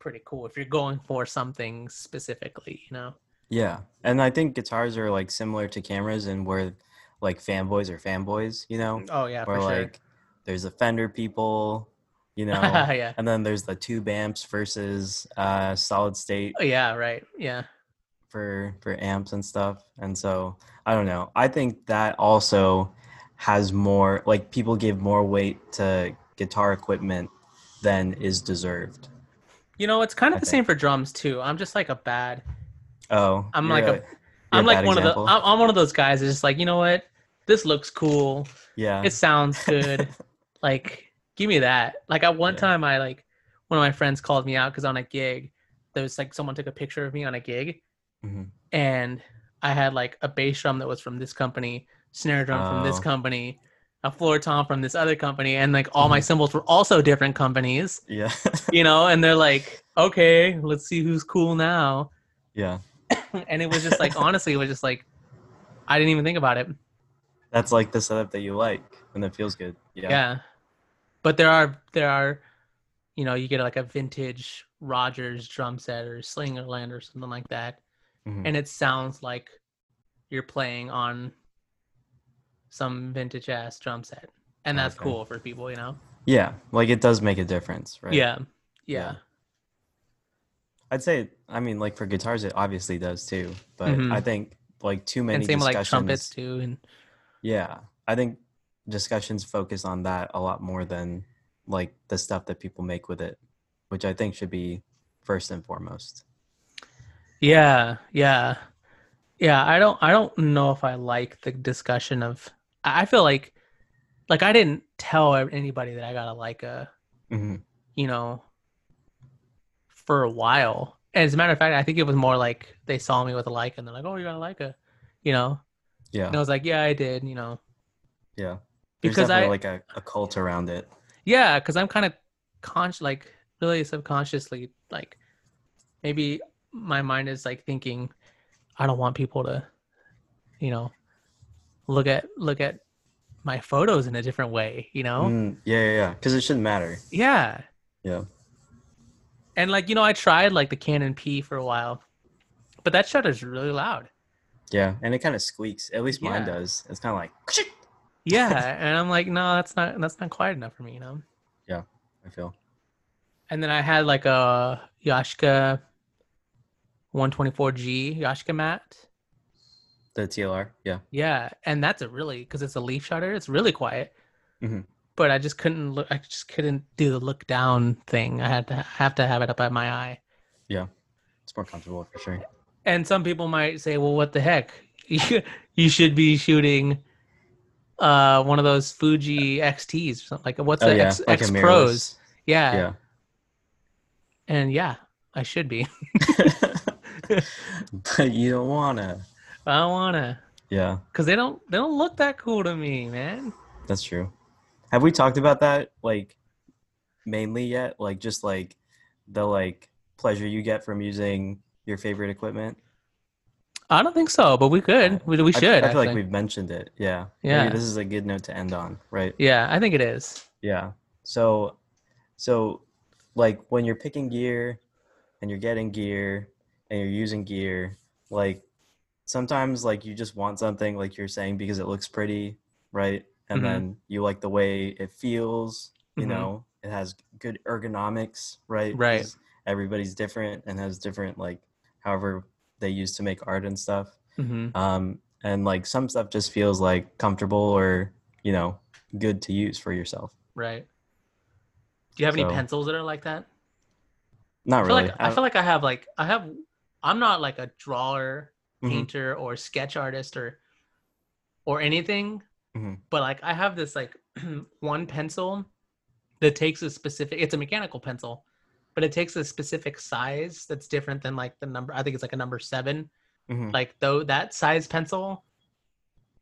pretty cool if you're going for something specifically you know Yeah, and I think guitars are like similar to cameras, and where like fanboys are fanboys, you know, oh yeah where for sure like there's the Fender people, you <laughs> know, yeah and then there's the tube amps versus uh, solid state oh, yeah right yeah for for amps and stuff. And so I don't know. I think that also has more like people give more weight to guitar equipment than is deserved. you know it's kind of I the think. same for drums too i'm just like a bad Oh, I'm like a- you're i'm like one example. of the I'm, I'm one of those guys that's just like you know what this looks cool yeah. it sounds <laughs> good like give me that like at one Yeah. time i like one of my friends called me out because on a gig there was like someone took a picture of me on a gig Mhm. and i had like a bass drum that was from this company snare drum from this Oh. company a floor tom from this other company and like all my Mhm. cymbals were also different companies Yeah. you know and they're like okay let's see who's cool now yeah. <coughs> and it was just like honestly it was just like i didn't even think about it That's like the setup that you like and that feels good. Yeah. yeah. But there are there are you know you get like a vintage rogers drum set or slingerland or something like that Mhm. and it sounds like you're playing on some vintage ass drum set and that's Okay. cool for people you know Yeah. Like it does make a difference, right? yeah yeah Yeah. I'd say, I mean, like for guitars, it obviously does too. But Mhm. I think like too many and same like trumpets too and Yeah. I think discussions focus on that a lot more than like the stuff that people make with it, which I think should be first and foremost. Yeah, yeah, yeah. I don't, I don't know if I like the discussion of. I feel like, like I didn't tell anybody that I got a Leica, hmm you know, for a while. And as a matter of fact, I think it was more like they saw me with a Leica and they're like, "Oh, you got a Leica," you know. Yeah. And I was like, "Yeah, I did," you know, yeah. There's because I, like a, a cult around it. yeah, because I'm kind of conscious, like really subconsciously, like maybe my mind is like thinking, I don't want people to, you know, look at look at my photos in a different way, you know? Mm, yeah, yeah, yeah. Because it shouldn't matter. Yeah. Yeah. And like, you know, I tried like the Canon P for a while, but that shutter's really loud. Yeah. And it kind of squeaks. At least mine Yeah. does. It's kind of like, Yeah, and I'm like, no, that's not that's not quiet enough for me, you know. Yeah, I feel. And then I had like a Yashica 124G Yashica mat. The TLR. Yeah. Yeah, and that's a really because it's a leaf shutter. It's really quiet. Mhm. But I just couldn't look. I just couldn't do the look down thing. I had to have to have it up at my eye. Yeah. It's more comfortable for sure. And some people might say, "Well, what the heck? <laughs> You should be shooting uh one of those Fuji XTs or something like what's oh, the yeah. X, like X Pros? Yeah. Yeah. and yeah, I should be. but <laughs> <laughs> you don't want to. I don't wanna Yeah. because they don't they don't look that cool to me, man. That's true. Have we talked about that like mainly yet? Like just like the like pleasure you get from using your favorite equipment? I don't think so, but we could. We, we I- should. I, feel like actually. we've mentioned it. Yeah. Yeah. Maybe this is a good note to end on, right? Yeah, I think it is. Yeah. So so like when you're picking gear and you're getting gear and you're using gear, like sometimes like you just want something like you're saying because it looks pretty, right? And Mhm. then you like the way it feels, you Mhm. know, it has good ergonomics, right? Right. Everybody's different and has different like however they use to make art and stuff. hmm Um and like some stuff just feels like comfortable or, you know, good to use for yourself. Right. Do you have any pencils that are like that? Not I really. like I feel like I have like I have. I'm not like a drawer, Mhm. painter, or sketch artist or or anything, Mhm. but like I have this like <clears throat> one pencil that takes a specific. It's a mechanical pencil, but it takes a specific size that's different than like the number. I think it's like a number seven. Mhm. Like though that size pencil,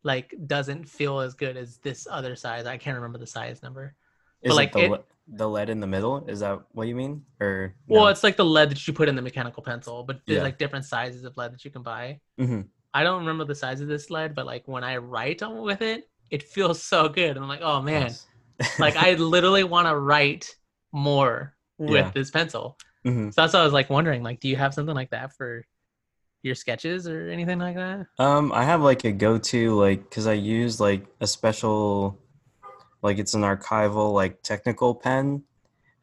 like doesn't feel as good as this other size. I can't remember the size number. Is but, like, the, it- the lead in the middle? Is that what you mean? Or Well, it's like the lead that you put in the mechanical pencil, but there's Yeah. like different sizes of lead that you can buy. Mhm. I don't remember the size of this lead, but like when I write on with it, it feels so good. I'm like, oh man, Nice. <laughs> like I literally want to write more with Yeah. this pencil. Mhm. So that's why I was like wondering, like, do you have something like that for your sketches or anything like that? Um, I have like a go-to like because I use like a special, like it's an archival like technical pen,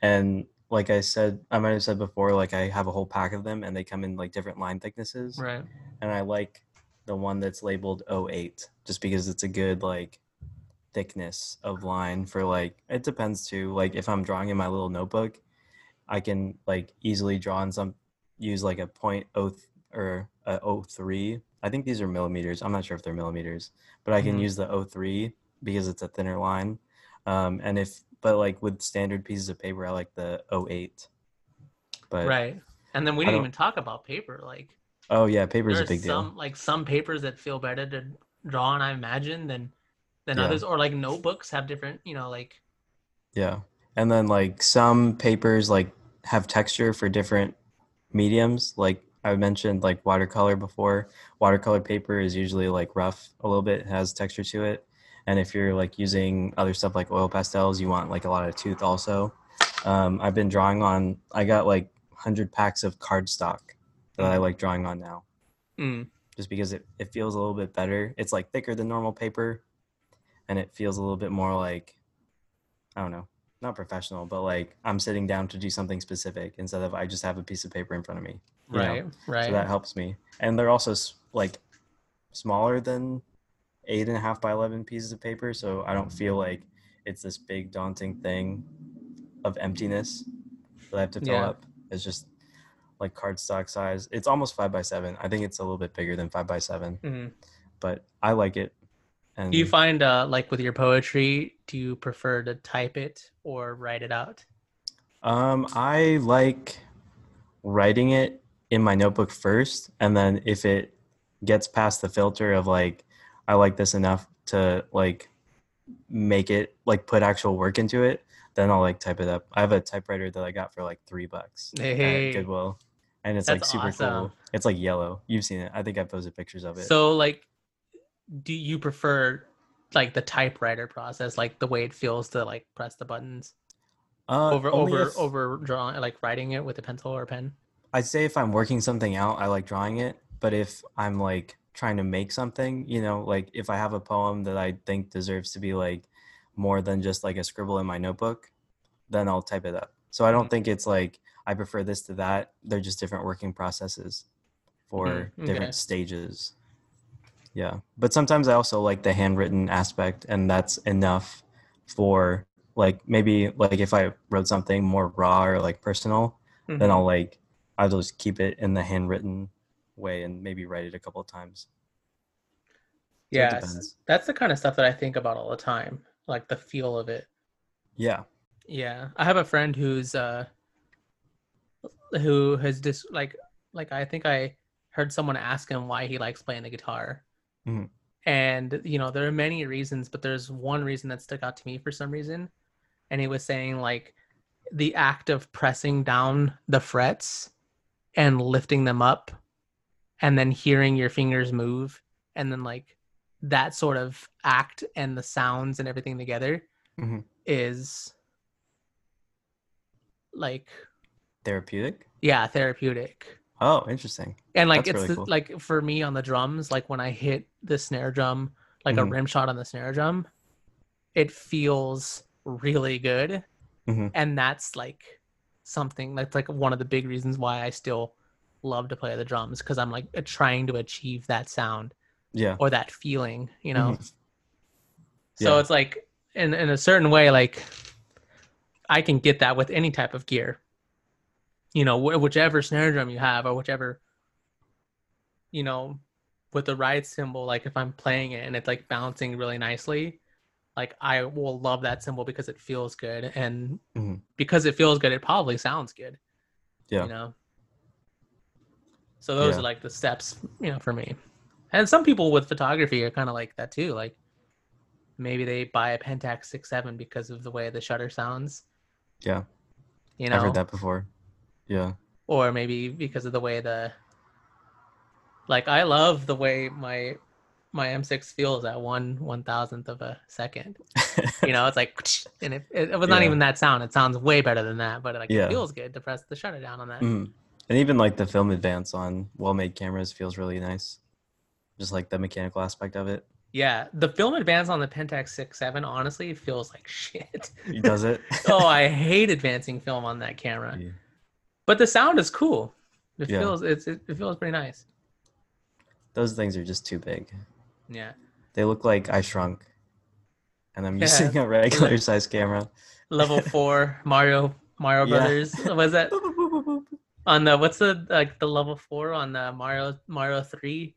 and like I said, I might have said before, like I have a whole pack of them, and they come in like different line thicknesses, Right. and I like the one that's labeled 08 just because it's a good like thickness of line for like it depends too like if i'm drawing in my little notebook i can like easily draw in some use like a point oh th- or a 03 i think these are millimeters i'm not sure if they're millimeters but i can Mhm. use the 03 because it's a thinner line um and if but like with standard pieces of paper i like the 08 but right. And then we didn't even talk about paper. Like oh yeah paper is a big some deal like some papers that feel better to draw on, I imagine, than than Yeah. others. Or like notebooks have different, you know, like Yeah. And then like some papers like have texture for different mediums. Like I mentioned like watercolor before. Watercolor paper is usually like rough a little bit, has texture to it. And if you're like using other stuff like oil pastels, you want like a lot of tooth also. Um, I've been drawing on I got like 100 packs of cardstock that I like drawing on now mm, just because it, it feels a little bit better. It's like thicker than normal paper and it feels a little bit more like I don't know, not professional, but like I'm sitting down to do something specific instead of I just have a piece of paper in front of me. you know? right, right. So that helps me. And they're also like smaller than eight and a half by 11 pieces of paper. So I don't feel like it's this big daunting thing of emptiness that I have to fill Yeah. up. It's just like cardstock size. It's almost five by seven. I think it's a little bit bigger than five by seven, Mhm. but I like it. And Do you find uh like with your poetry, do you prefer to type it or write it out? Um, I like writing it in my notebook first, and then if it gets past the filter of like, I like this enough to like make it like put actual work into it, then I'll like type it up. I have a typewriter that I got for like three bucks Hey. at Goodwill, and it's like super awesome. cool. It's like yellow. You've seen it. I think I posted pictures of it. So like do you prefer like the typewriter process, like the way it feels to like press the buttons uh, over over if- over drawing like writing it with a pencil or a pen? I'd say if I'm working something out, I like drawing it. But if I'm like trying to make something, you know, like if I have a poem that I think deserves to be like more than just like a scribble in my notebook, then I'll type it up. So I don't Mhm. think it's like I prefer this to that. They're just different working processes for Mhm, okay. different stages. Yeah. But sometimes I also like the handwritten aspect, and that's enough for like maybe like if I wrote something more raw or like personal, then Mhm. I'll like I'll just keep it in the handwritten way and maybe write it a couple of times. So depends. That's the kind of stuff that I think about all the time, like the feel of it. Yeah. Yeah, I have a friend who's uh who has just like like I think I heard someone ask him why he likes playing the guitar. Mhm. And you know, there are many reasons, but there's one reason that stuck out to me for some reason. And he was saying like the act of pressing down the frets and lifting them up and then hearing your fingers move and then like that sort of act and the sounds and everything together Mhm. is like Therapeutic. yeah therapeutic Oh, interesting. and like That's it's really the- cool. like for me on the drums like when i hit the snare drum like a Mhm. rim shot on the snare drum it feels really good Mhm. and that's like something that's like one of the big reasons why i still love to play the drums because i'm like trying to achieve that sound Yeah. or that feeling you know Mhm. so Yeah. it's like in in a certain way like i can get that with any type of gear you know wh- whichever snare drum you have or whichever you know with the ride cymbal like if i'm playing it and it's like bouncing really nicely like i will love that cymbal because it feels good and Mhm. because it feels good it probably sounds good Yeah. you know so those Yeah. are like the steps you know for me and some people with photography are kind of like that too like maybe they buy a pentax 67 because of the way the shutter sounds Yeah. you know I've heard that before. Yeah. or maybe because of the way the like i love the way my my m6 feels at one one thousandth of a second <laughs> you know it's like and it, it, it was not Yeah. even that sound it sounds way better than that but like Yeah. it feels good to press the shutter down on that Mhm. And even like the film advance on well-made cameras feels really nice. Just like the mechanical aspect of it. yeah the film advance on the pentax 67 honestly feels like <laughs> shit Does it? <laughs> oh i hate advancing film on that camera Yeah. But the sound is cool it Yeah. feels it's, it, it feels pretty nice Those things are just too big. yeah They look like I shrunk. And I'm Yeah. using a regular size camera. level four mario mario Yeah. brothers was that on the what's the like the level four on the Mario Mario three,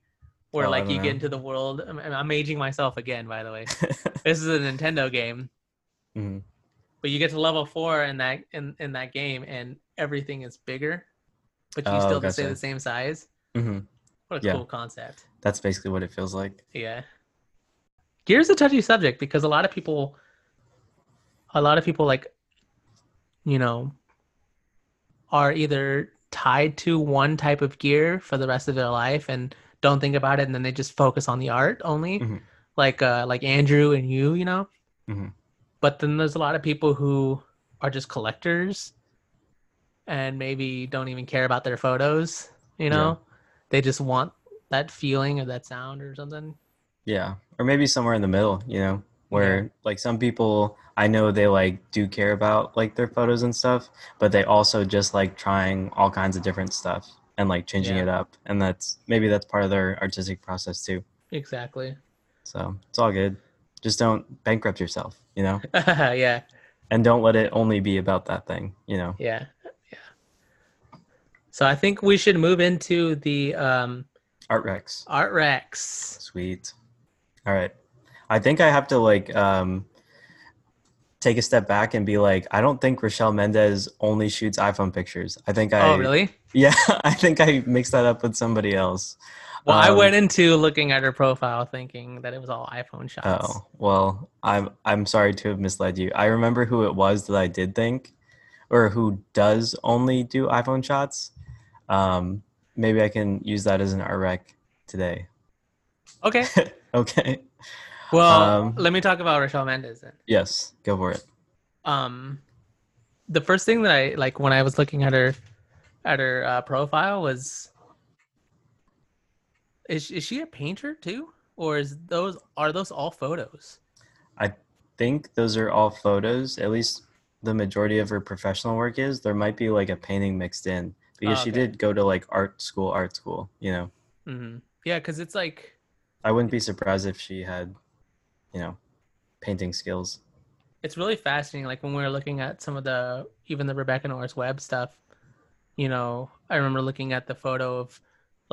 where Oh, like you know. get into the world. I'm, I'm aging myself again, by the way. <laughs> this is a Nintendo game, Mhm. But you get to level four in that in in that game, and everything is bigger, but you Oh, still can stay the same size. Mhm. What a Yeah. cool concept! That's basically what it feels like. Yeah, gear's a touchy subject because a lot of people, a lot of people like, you know, are either tied to one type of gear for the rest of their life and don't think about it and then they just focus on the art only Mhm. like uh like andrew and you you know Mhm. But then there's a lot of people who are just collectors and maybe don't even care about their photos you know they just want that feeling or that sound or something Yeah. Or maybe somewhere in the middle, you know, where like some people I know they like do care about like their photos and stuff, but they also just like trying all kinds of different stuff and like changing Yeah. it up. And that's maybe that's part of their artistic process too. exactly So it's all good. Just don't bankrupt yourself, you know, <laughs> yeah and don't let it only be about that thing, you know. yeah yeah so i think we should move into the um Art Recs. art recs Sweet. All right. I think I have to like um take a step back and be like, I don't think Rachelle Mendez only shoots iPhone pictures. I think I oh really <laughs> Yeah, <laughs> I think I mixed that up with somebody else. Well, I Um, went into looking at her profile thinking that it was all iPhone shots. Oh, well, I'm I'm sorry to have misled you. I remember who it was that I did think or who does only do iPhone shots. Um maybe I can use that as an art rec today. Okay. <laughs> Okay. Well, Um, let me talk about Rachelle Mendez then. Yes, go for it. Um, the first thing that I like when I was looking at her at her uh, profile was is is she a painter too, or is those are those all photos? I think those are all photos. At least the majority of her professional work is. There might be like a painting mixed in because Oh, she did go to like art school, art school. You know, hmm Yeah, because it's like I wouldn't be surprised if she had, you know, painting skills. it's really fascinating. Like when we were looking at some of the even the Rebecca Norris Webb stuff, you know, I remember looking at the photo of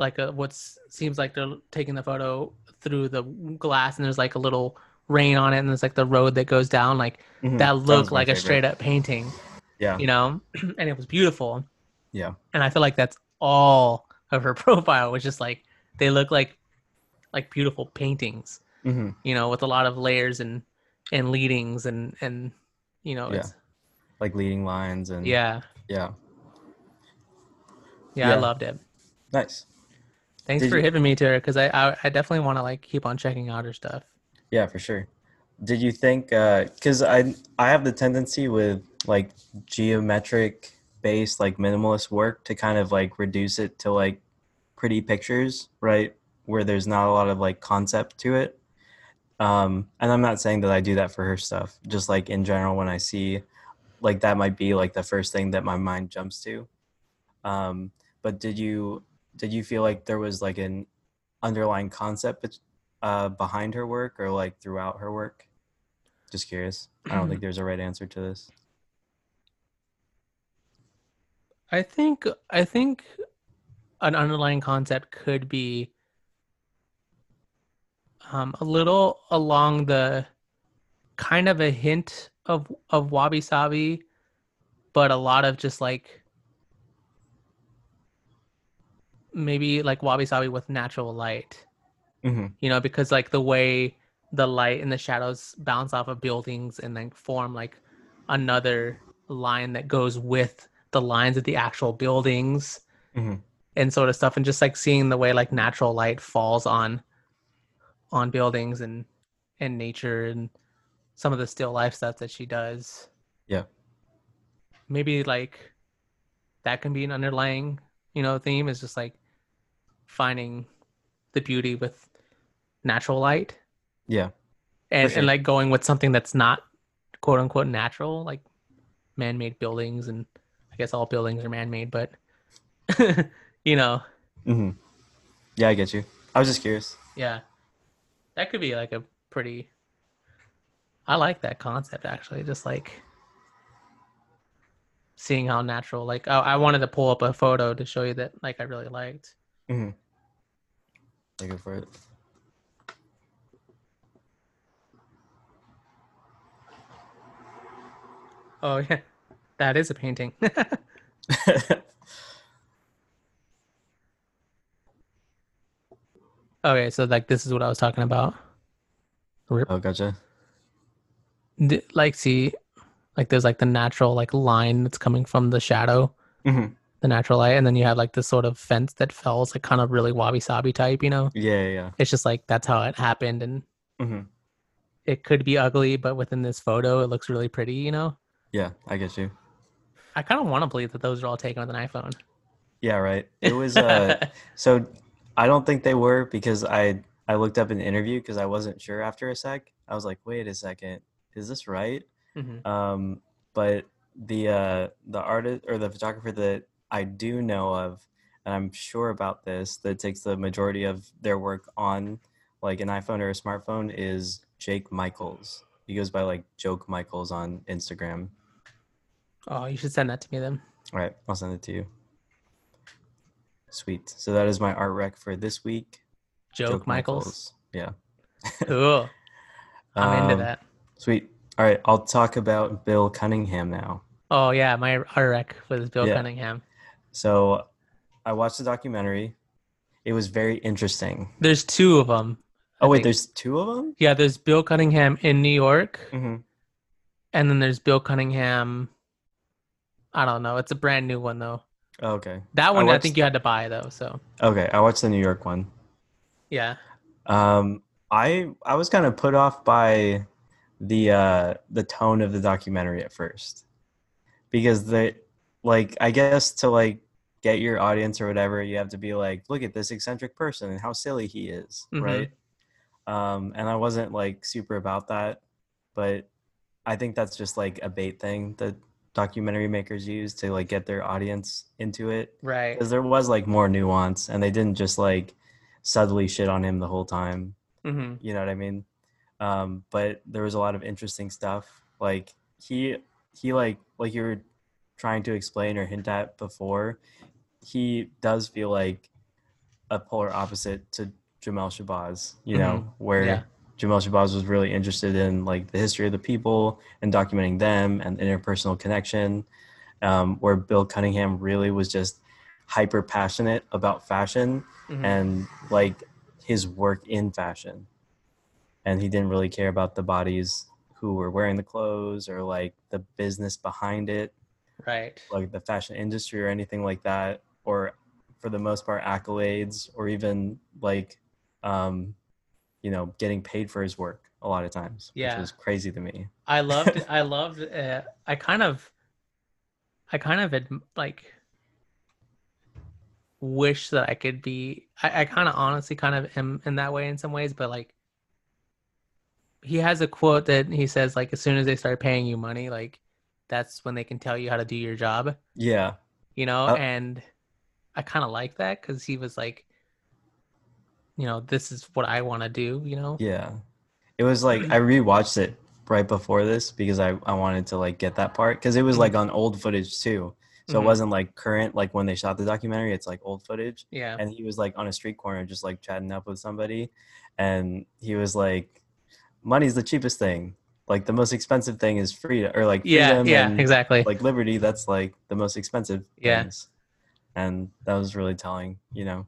like a, what's seems like they're taking the photo through the glass and there's like a little rain on it and there's like the road that goes down like Mhm. that looked like a straight up painting Yeah, you know? <clears throat> And it was beautiful. Yeah, and i feel like that's all of her <laughs> profile was just like they look like like beautiful paintings hmm you know with a lot of layers and and leadings and and you know Yeah. it's like leading lines and yeah. Yeah, yeah, i loved it. Nice. Thanks Did for you- hitting me her because I, I i definitely want to like keep on checking out her stuff Yeah, for sure. Did you think? Because I I have the tendency with like geometric based like minimalist work to kind of like reduce it to like pretty pictures, right? Where there's not a lot of like concept to it. Um, and I'm not saying that I do that for her stuff. Just like in general, when I see like that might be like the first thing that my mind jumps to. Um, but did you did you feel like there was like an underlying concept uh, behind her work or like throughout her work? Just curious. I don't think <clears throat> there's a right answer to this. I think I think an underlying concept could be um, a little along the kind of a hint of of wabi sabi, but a lot of just like maybe like wabi sabi with natural light. Mm-hmm. You know, because like the way the light and the shadows bounce off of buildings and then form like another line that goes with the lines of the actual buildings Mm-hmm. and sort of stuff and just like seeing the way like natural light falls on on buildings and and nature and some of the still life stuff that she does Yeah. maybe like that can be an underlying you know theme is just like finding the beauty with natural light Yeah. and, sure. and like going with something that's not quote unquote natural like man-made buildings and i guess all buildings are man-made but <laughs> you know Mm-hmm. Yeah, I get you. I was just curious. yeah that could be like a pretty i like that concept actually just like seeing how natural like I, I wanted to pull up a photo to show you that like i really liked Mm-hmm. I go for it. oh yeah that is a painting <laughs> okay so like this is what i was talking about Rip. oh, gotcha. D- like see like there's like the natural like line that's coming from the shadow Mm-hmm. The natural light and then you have like this sort of fence that fells like kind of really wabi sabi type you know Yeah, yeah, it's just like that's how it happened and. Mm-hmm. it could be ugly but within this photo it looks really pretty you know Yeah, I get you. i kind of want to believe that those are all taken with an iphone Yeah, right. It was uh <laughs> so I don't think they were because I I looked up an interview because I wasn't sure after a sec. I was like, wait a second, is this right? Mhm. Um, but the uh the artist or the photographer that I do know of, and I'm sure about this, that takes the majority of their work on like an iPhone or a smartphone is Jake Michaels. He goes by like Joke Michaels on Instagram. oh you should send that to me then All right, I'll send it to you. Sweet. So that is my art rec for this week. joke, michaels. Yeah. <laughs> cool i'm into Um, that Sweet. All right, I'll talk about Bill Cunningham now. oh yeah my art rec was bill Yeah. cunningham So I watched the documentary. It was very interesting. there's two of them Oh wait, think. there's two of them. yeah there's bill cunningham in new york Mm-hmm. and then there's bill cunningham i don't know it's a brand new one though Oh, okay. that one i, watched- think you had to buy though so Okay, I watched the New York one. yeah Um, I I was kind of put off by the uh the tone of the documentary at first because the like I guess to like get your audience or whatever you have to be like look at this eccentric person and how silly he is Mhm. right? Um and I wasn't like super about that but I think that's just like a bait thing that documentary makers use to like get their audience into it right. because there was like more nuance and they didn't just like subtly shit on him the whole time hmm you know what i mean? Um but there was a lot of interesting stuff like he he like like you were trying to explain or hint at before he does feel like a polar opposite to Jamel Shabazz, you know, where Yeah. Jamel Shabazz was really interested in like the history of the people and documenting them and interpersonal connection, um, where Bill Cunningham really was just hyper passionate about fashion Mhm. and like his work in fashion. And he didn't really care about the bodies who were wearing the clothes or like the business behind it, right like the fashion industry or anything like that, or for the most part, accolades or even like, um, you know, getting paid for his work a lot of times, Yeah. which was crazy to me. I loved <laughs> I loved uh, I kind of I kind of like wish that I could be. I, I kind of honestly kind of am in that way in some ways, but like he has a quote that he says like as soon as they start paying you money, like that's when they can tell you how to do your job. Yeah. You know, Uh, and I kind of like that because he was like, you know, this is what I want to do. You know. Yeah. It was like <clears throat> I rewatched it right before this because I, I wanted to like get that part because it was like on old footage too. So it wasn't like current like when they shot the documentary, it's like old footage. Yeah. And he was like on a street corner just like chatting up with somebody and he was like money's the cheapest thing. Like the most expensive thing is freedom or like Yeah. freedom Yeah. and, Exactly. like liberty that's like the most expensive Yeah. things and that was really telling you know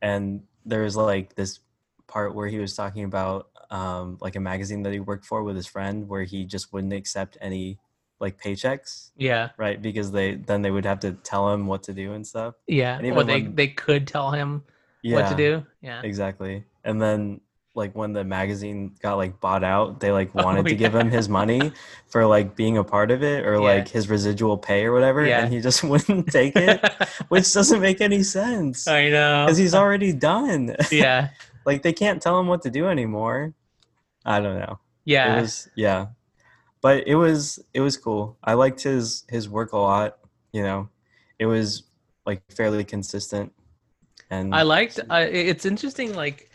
and there was like this part where he was talking about um like a magazine that he worked for with his friend where he just wouldn't accept any like paychecks yeah. right because they then they would have to tell him what to do and stuff Yeah. And Or they when- they could tell him yeah what to do. Yeah. exactly and then like when the magazine got like bought out they like <laughs> wanted Oh, to give him his money for like being a part of it or Yeah. like his residual pay or whatever Yeah. and he just <laughs> wouldn't take it <laughs> which doesn't make any sense I know. because he's already done yeah. like they can't tell him what to do anymore i don't know Yeah. it was yeah but it was it was cool i liked his his work a lot you know it was like fairly consistent and I liked. Uh, it's interesting. Like,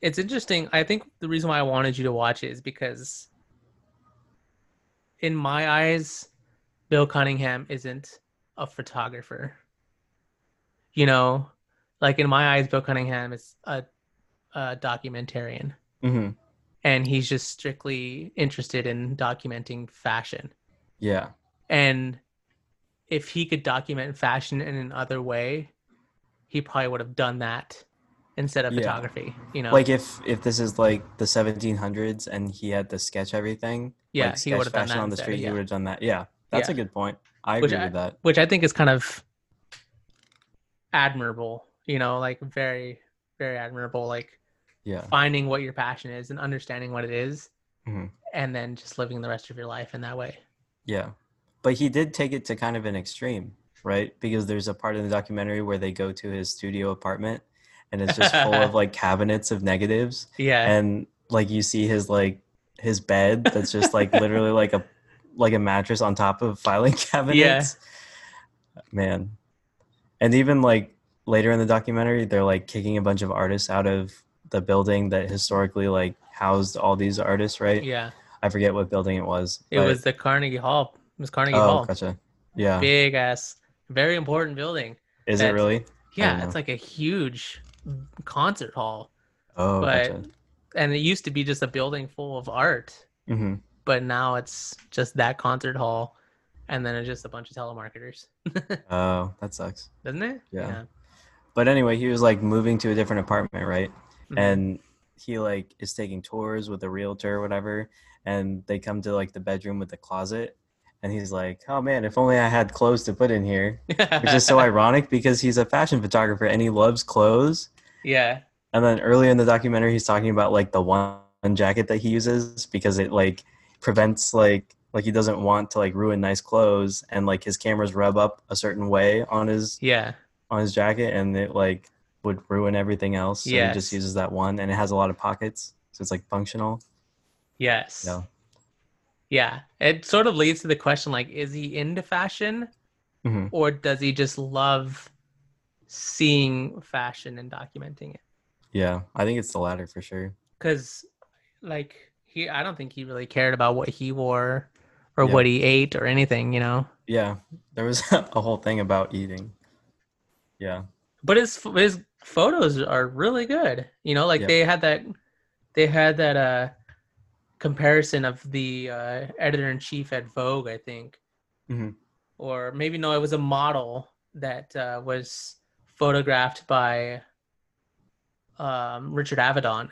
it's interesting. I think the reason why I wanted you to watch it is because, in my eyes, Bill Cunningham isn't a photographer. You know, like in my eyes, Bill Cunningham is a, a documentarian, Mhm. and he's just strictly interested in documenting fashion. yeah And if he could document fashion in another way, he probably would have done that instead of Yeah. photography. You know, like if if this is like the 1700s and he had to sketch everything yeah, like he would have done that on the instead, street yeah. he would have done that yeah that's Yeah. a good point i Which agree I- with that which I think is kind of admirable. You know, like very, very admirable. Like yeah finding what your passion is and understanding what it is, Mhm. and then just living the rest of your life in that way. Yeah. But he did take it to kind of an extreme, right? Because there's a part in the documentary where they go to his studio apartment and it's just full of <laughs> like cabinets of negatives Yeah, and like you see his like his bed that's just like literally like a like a mattress on top of filing <laughs> cabinets. Yeah. Man. And even like later in the documentary they're like kicking a bunch of artists out of the building that historically like housed all these artists, right? yeah. I forget what building it was. It but- was the Carnegie Hall. It was Carnegie Oh, Hall. gotcha. Yeah. Big ass, very important building. Is it really? Yeah, it's like a huge concert hall, Oh, but gotcha. and it used to be just a building full of art, hmm but now it's just that concert hall, and then it's just a bunch of telemarketers, <laughs> Oh, that sucks. doesn't it? Yeah. But anyway, he was like moving to a different apartment, right? Mhm. And he like is taking tours with a realtor or whatever, and they come to like the bedroom with the closet, and he's like, "Oh man, if only I had clothes to put in here." <laughs> Which is so ironic because he's a fashion photographer and he loves clothes. yeah, And then earlier in the documentary, he's talking about like the one jacket that he uses because it like prevents like like he doesn't want to like ruin nice clothes and like his cameras rub up a certain way on his yeah, on his jacket and it like would ruin everything else. So he just uses that one and it has a lot of pockets, so it's like functional. yes, Yeah. Yeah. It sort of leads to the question: like, is he into fashion, hmm or does he just love seeing fashion and documenting it? Yeah, I think it's the latter for sure. because like he i don't think he really cared about what he wore or Yeah. what he ate or anything you know Yeah, there was <laughs> a whole thing about eating. Yeah. but his his photos are really good you know like Yeah. they had that they had that uh comparison of the uh editor-in-chief at vogue i think Mhm. or maybe no it was a model that uh, was photographed by um richard avedon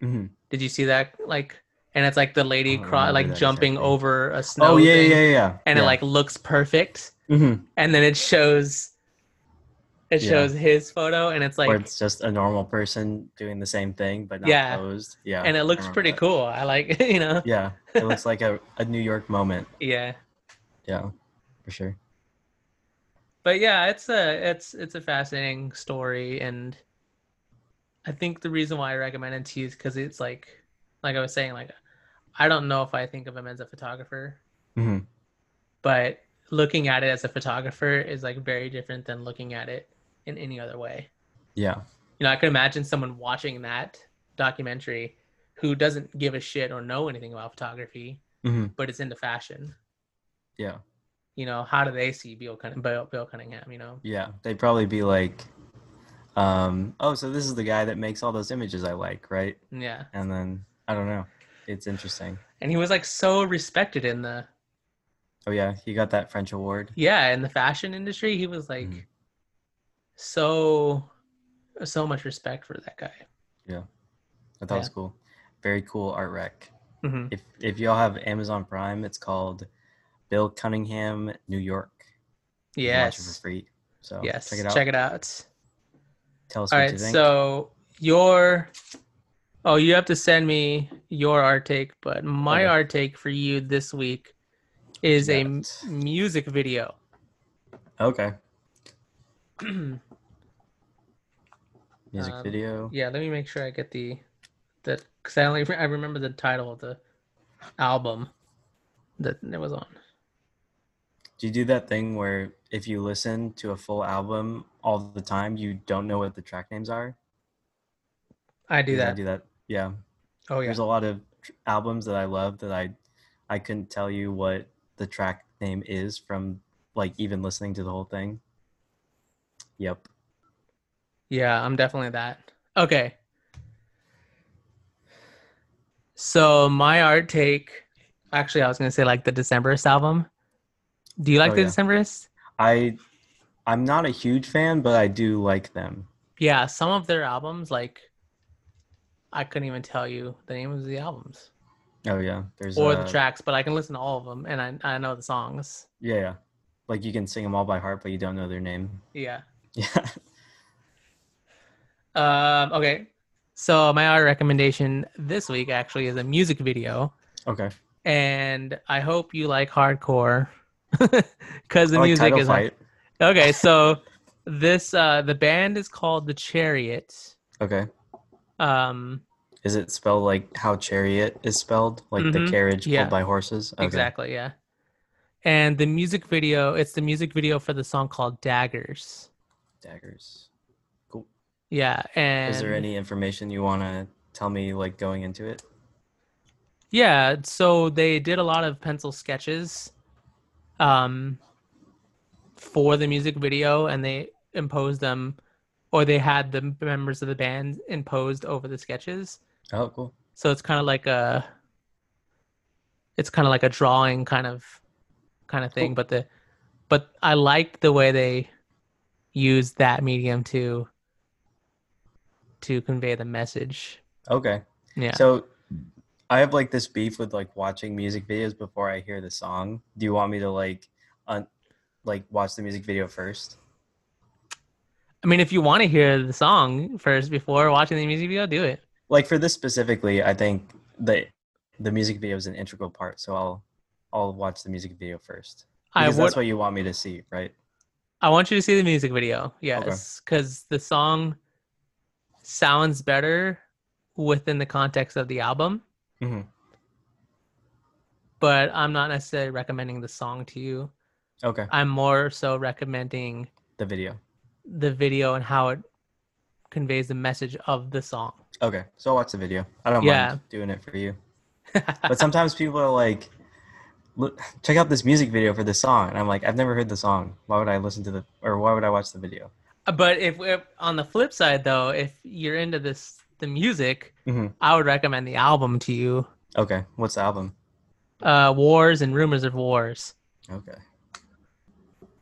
hmm Did you see that? Like, and it's like the lady cro- like jumping exactly. over a snow Oh yeah, thing, yeah, yeah. and yeah. it like looks perfect, hmm and then it shows, it Yeah. shows his photo, and it's like, or it's just a normal person doing the same thing but not Yeah. posed. Yeah. and it looks pretty that. cool. I like, <laughs> you know, Yeah. It looks <laughs> like a, a New York moment. yeah, Yeah. For sure. but yeah, it's a it's it's a fascinating story, and I think the reason why I recommend it to you is because it's like like I was saying, like I don't know if I think of him as a photographer, hmm but looking at it as a photographer is like very different than looking at it in any other way. Yeah. You know, I could imagine someone watching that documentary who doesn't give a shit or know anything about photography, hmm but is into fashion. Yeah. You know, how do they see Bill, Cunning- Bill, Bill Cunningham? You know, Yeah. They'd probably be like, um, oh, so this is the guy that makes all those images I like, right? yeah. And then I don't know. It's interesting. And he was like so respected in the Oh yeah, he got that French award. yeah in the fashion industry. He was like Mhm. So so much respect for that guy. Yeah, I thought it was cool. Very cool art rec. hmm If if y'all have Amazon Prime, it's called Bill Cunningham, New York. Can watch it for Yes. free. So Yes. check it out. Check it out. Tell us All what right. you think. So your oh, you have to send me your art take, but my Okay. art take for you this week is a got m- music video. okay. <clears throat> Music Um, video. Yeah, let me make sure I get the that because I only I remember the title of the album that it was on. Do you do that thing where if you listen to a full album all the time, you don't know what the track names are? I do that. I do that. Yeah. Oh yeah. There's a lot of tr- albums that I love that I I couldn't tell you what the track name is from like even listening to the whole thing. Yep. Yeah, I'm definitely that. Okay. So my art take, actually, I was gonna say like the Decemberist album. Do you like Oh, the yeah. Decemberists? I I'm not a huge fan, but I do like them. Yeah, some of their albums, like I couldn't even tell you the name of the albums Oh yeah. There's or uh, the tracks, but I can listen to all of them and I I know the songs. Yeah, yeah. Like you can sing them all by heart, but you don't know their name. Yeah. <laughs> Yeah. Um. Okay. So my art recommendation this week actually is a music video, okay. and I hope you like hardcore <laughs> because the like music is fight. okay. So <laughs> this uh the band is called the Chariot. Okay. Um. Is it spelled like how chariot is spelled? Like the Mhm. carriage Yeah. pulled by horses? Okay. Exactly. Yeah. And the music video, it's the music video for the song called Daggers. Daggers. Yeah. And Is there any information you want to tell me like going into it? Yeah, so they did a lot of pencil sketches um for the music video and they imposed them or they had the members of the band imposed over the sketches. Oh, cool. So it's kind of like a it's kind of like a drawing kind of kind of thing, Cool. but the but I like the way they use that medium to to convey the message. Okay. Yeah. So I have like this beef with like watching music videos before I hear the song. Do you want me to like un- like watch the music video first? I mean, if you want to hear the song first before watching the music video, do it. Like for this specifically, I think the the music video is an integral part, so I'll I'll watch the music video first. I Because would. that's what you want me to see, right? I want you to see the music video. Yes, because the song sounds better within the context of the album. hmm But I'm not necessarily recommending the song to you. Okay. I'm more so recommending The video. the video and how it conveys the message of the song. Okay. So I'll watch the video. I don't Yeah. mind doing it for you. <laughs> But sometimes people are like, Look, check out this music video for this song. And I'm like, I've never heard the song. Why would I listen to the, or why would I watch the video? But if, if on the flip side though, if you're into this the music, Mhm. I would recommend the album to you. Okay. What's the album? Uh, Wars and Rumors of Wars Okay.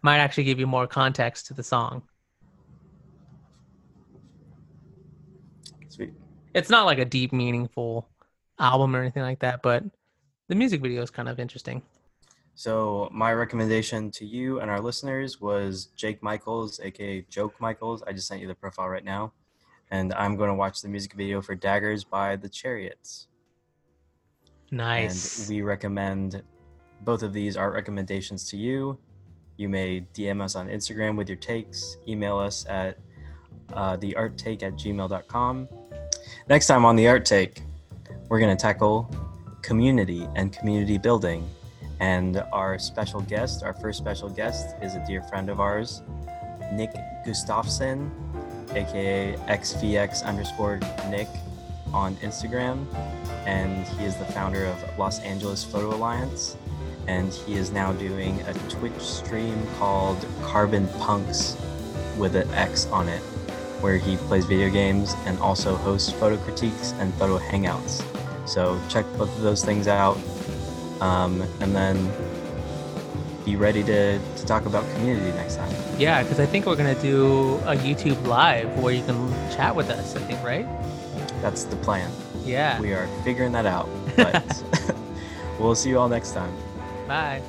might actually give you more context to the song. Sweet. It's not like a deep, meaningful album or anything like that, but the music video is kind of interesting. So my recommendation to you and our listeners was Jake Michaels, aka Joke Michaels. I just sent you the profile right now, and I'm going to watch the music video for Daggers by the Chariots. Nice. And we recommend both of these art recommendations to you. You may DM us on Instagram with your takes, email us at uh, thearttake at gmail.com. Next time on The Art Take, we're going to tackle community and community building. And our special guest, our first special guest, is a dear friend of ours, Nick Gustafson, aka XVX underscore Nick on Instagram. And he is the founder of Los Angeles Photo Alliance. And he is now doing a Twitch stream called Carbon Punks with an X on it, where he plays video games and also hosts photo critiques and photo hangouts. So check both of those things out. Um, and then be ready to, to talk about community next time. Yeah, because I think we're gonna do a YouTube live where you can chat with us. I think, right? That's the plan. Yeah. We are figuring that out. <laughs> But <laughs> we'll see you all next time. Bye.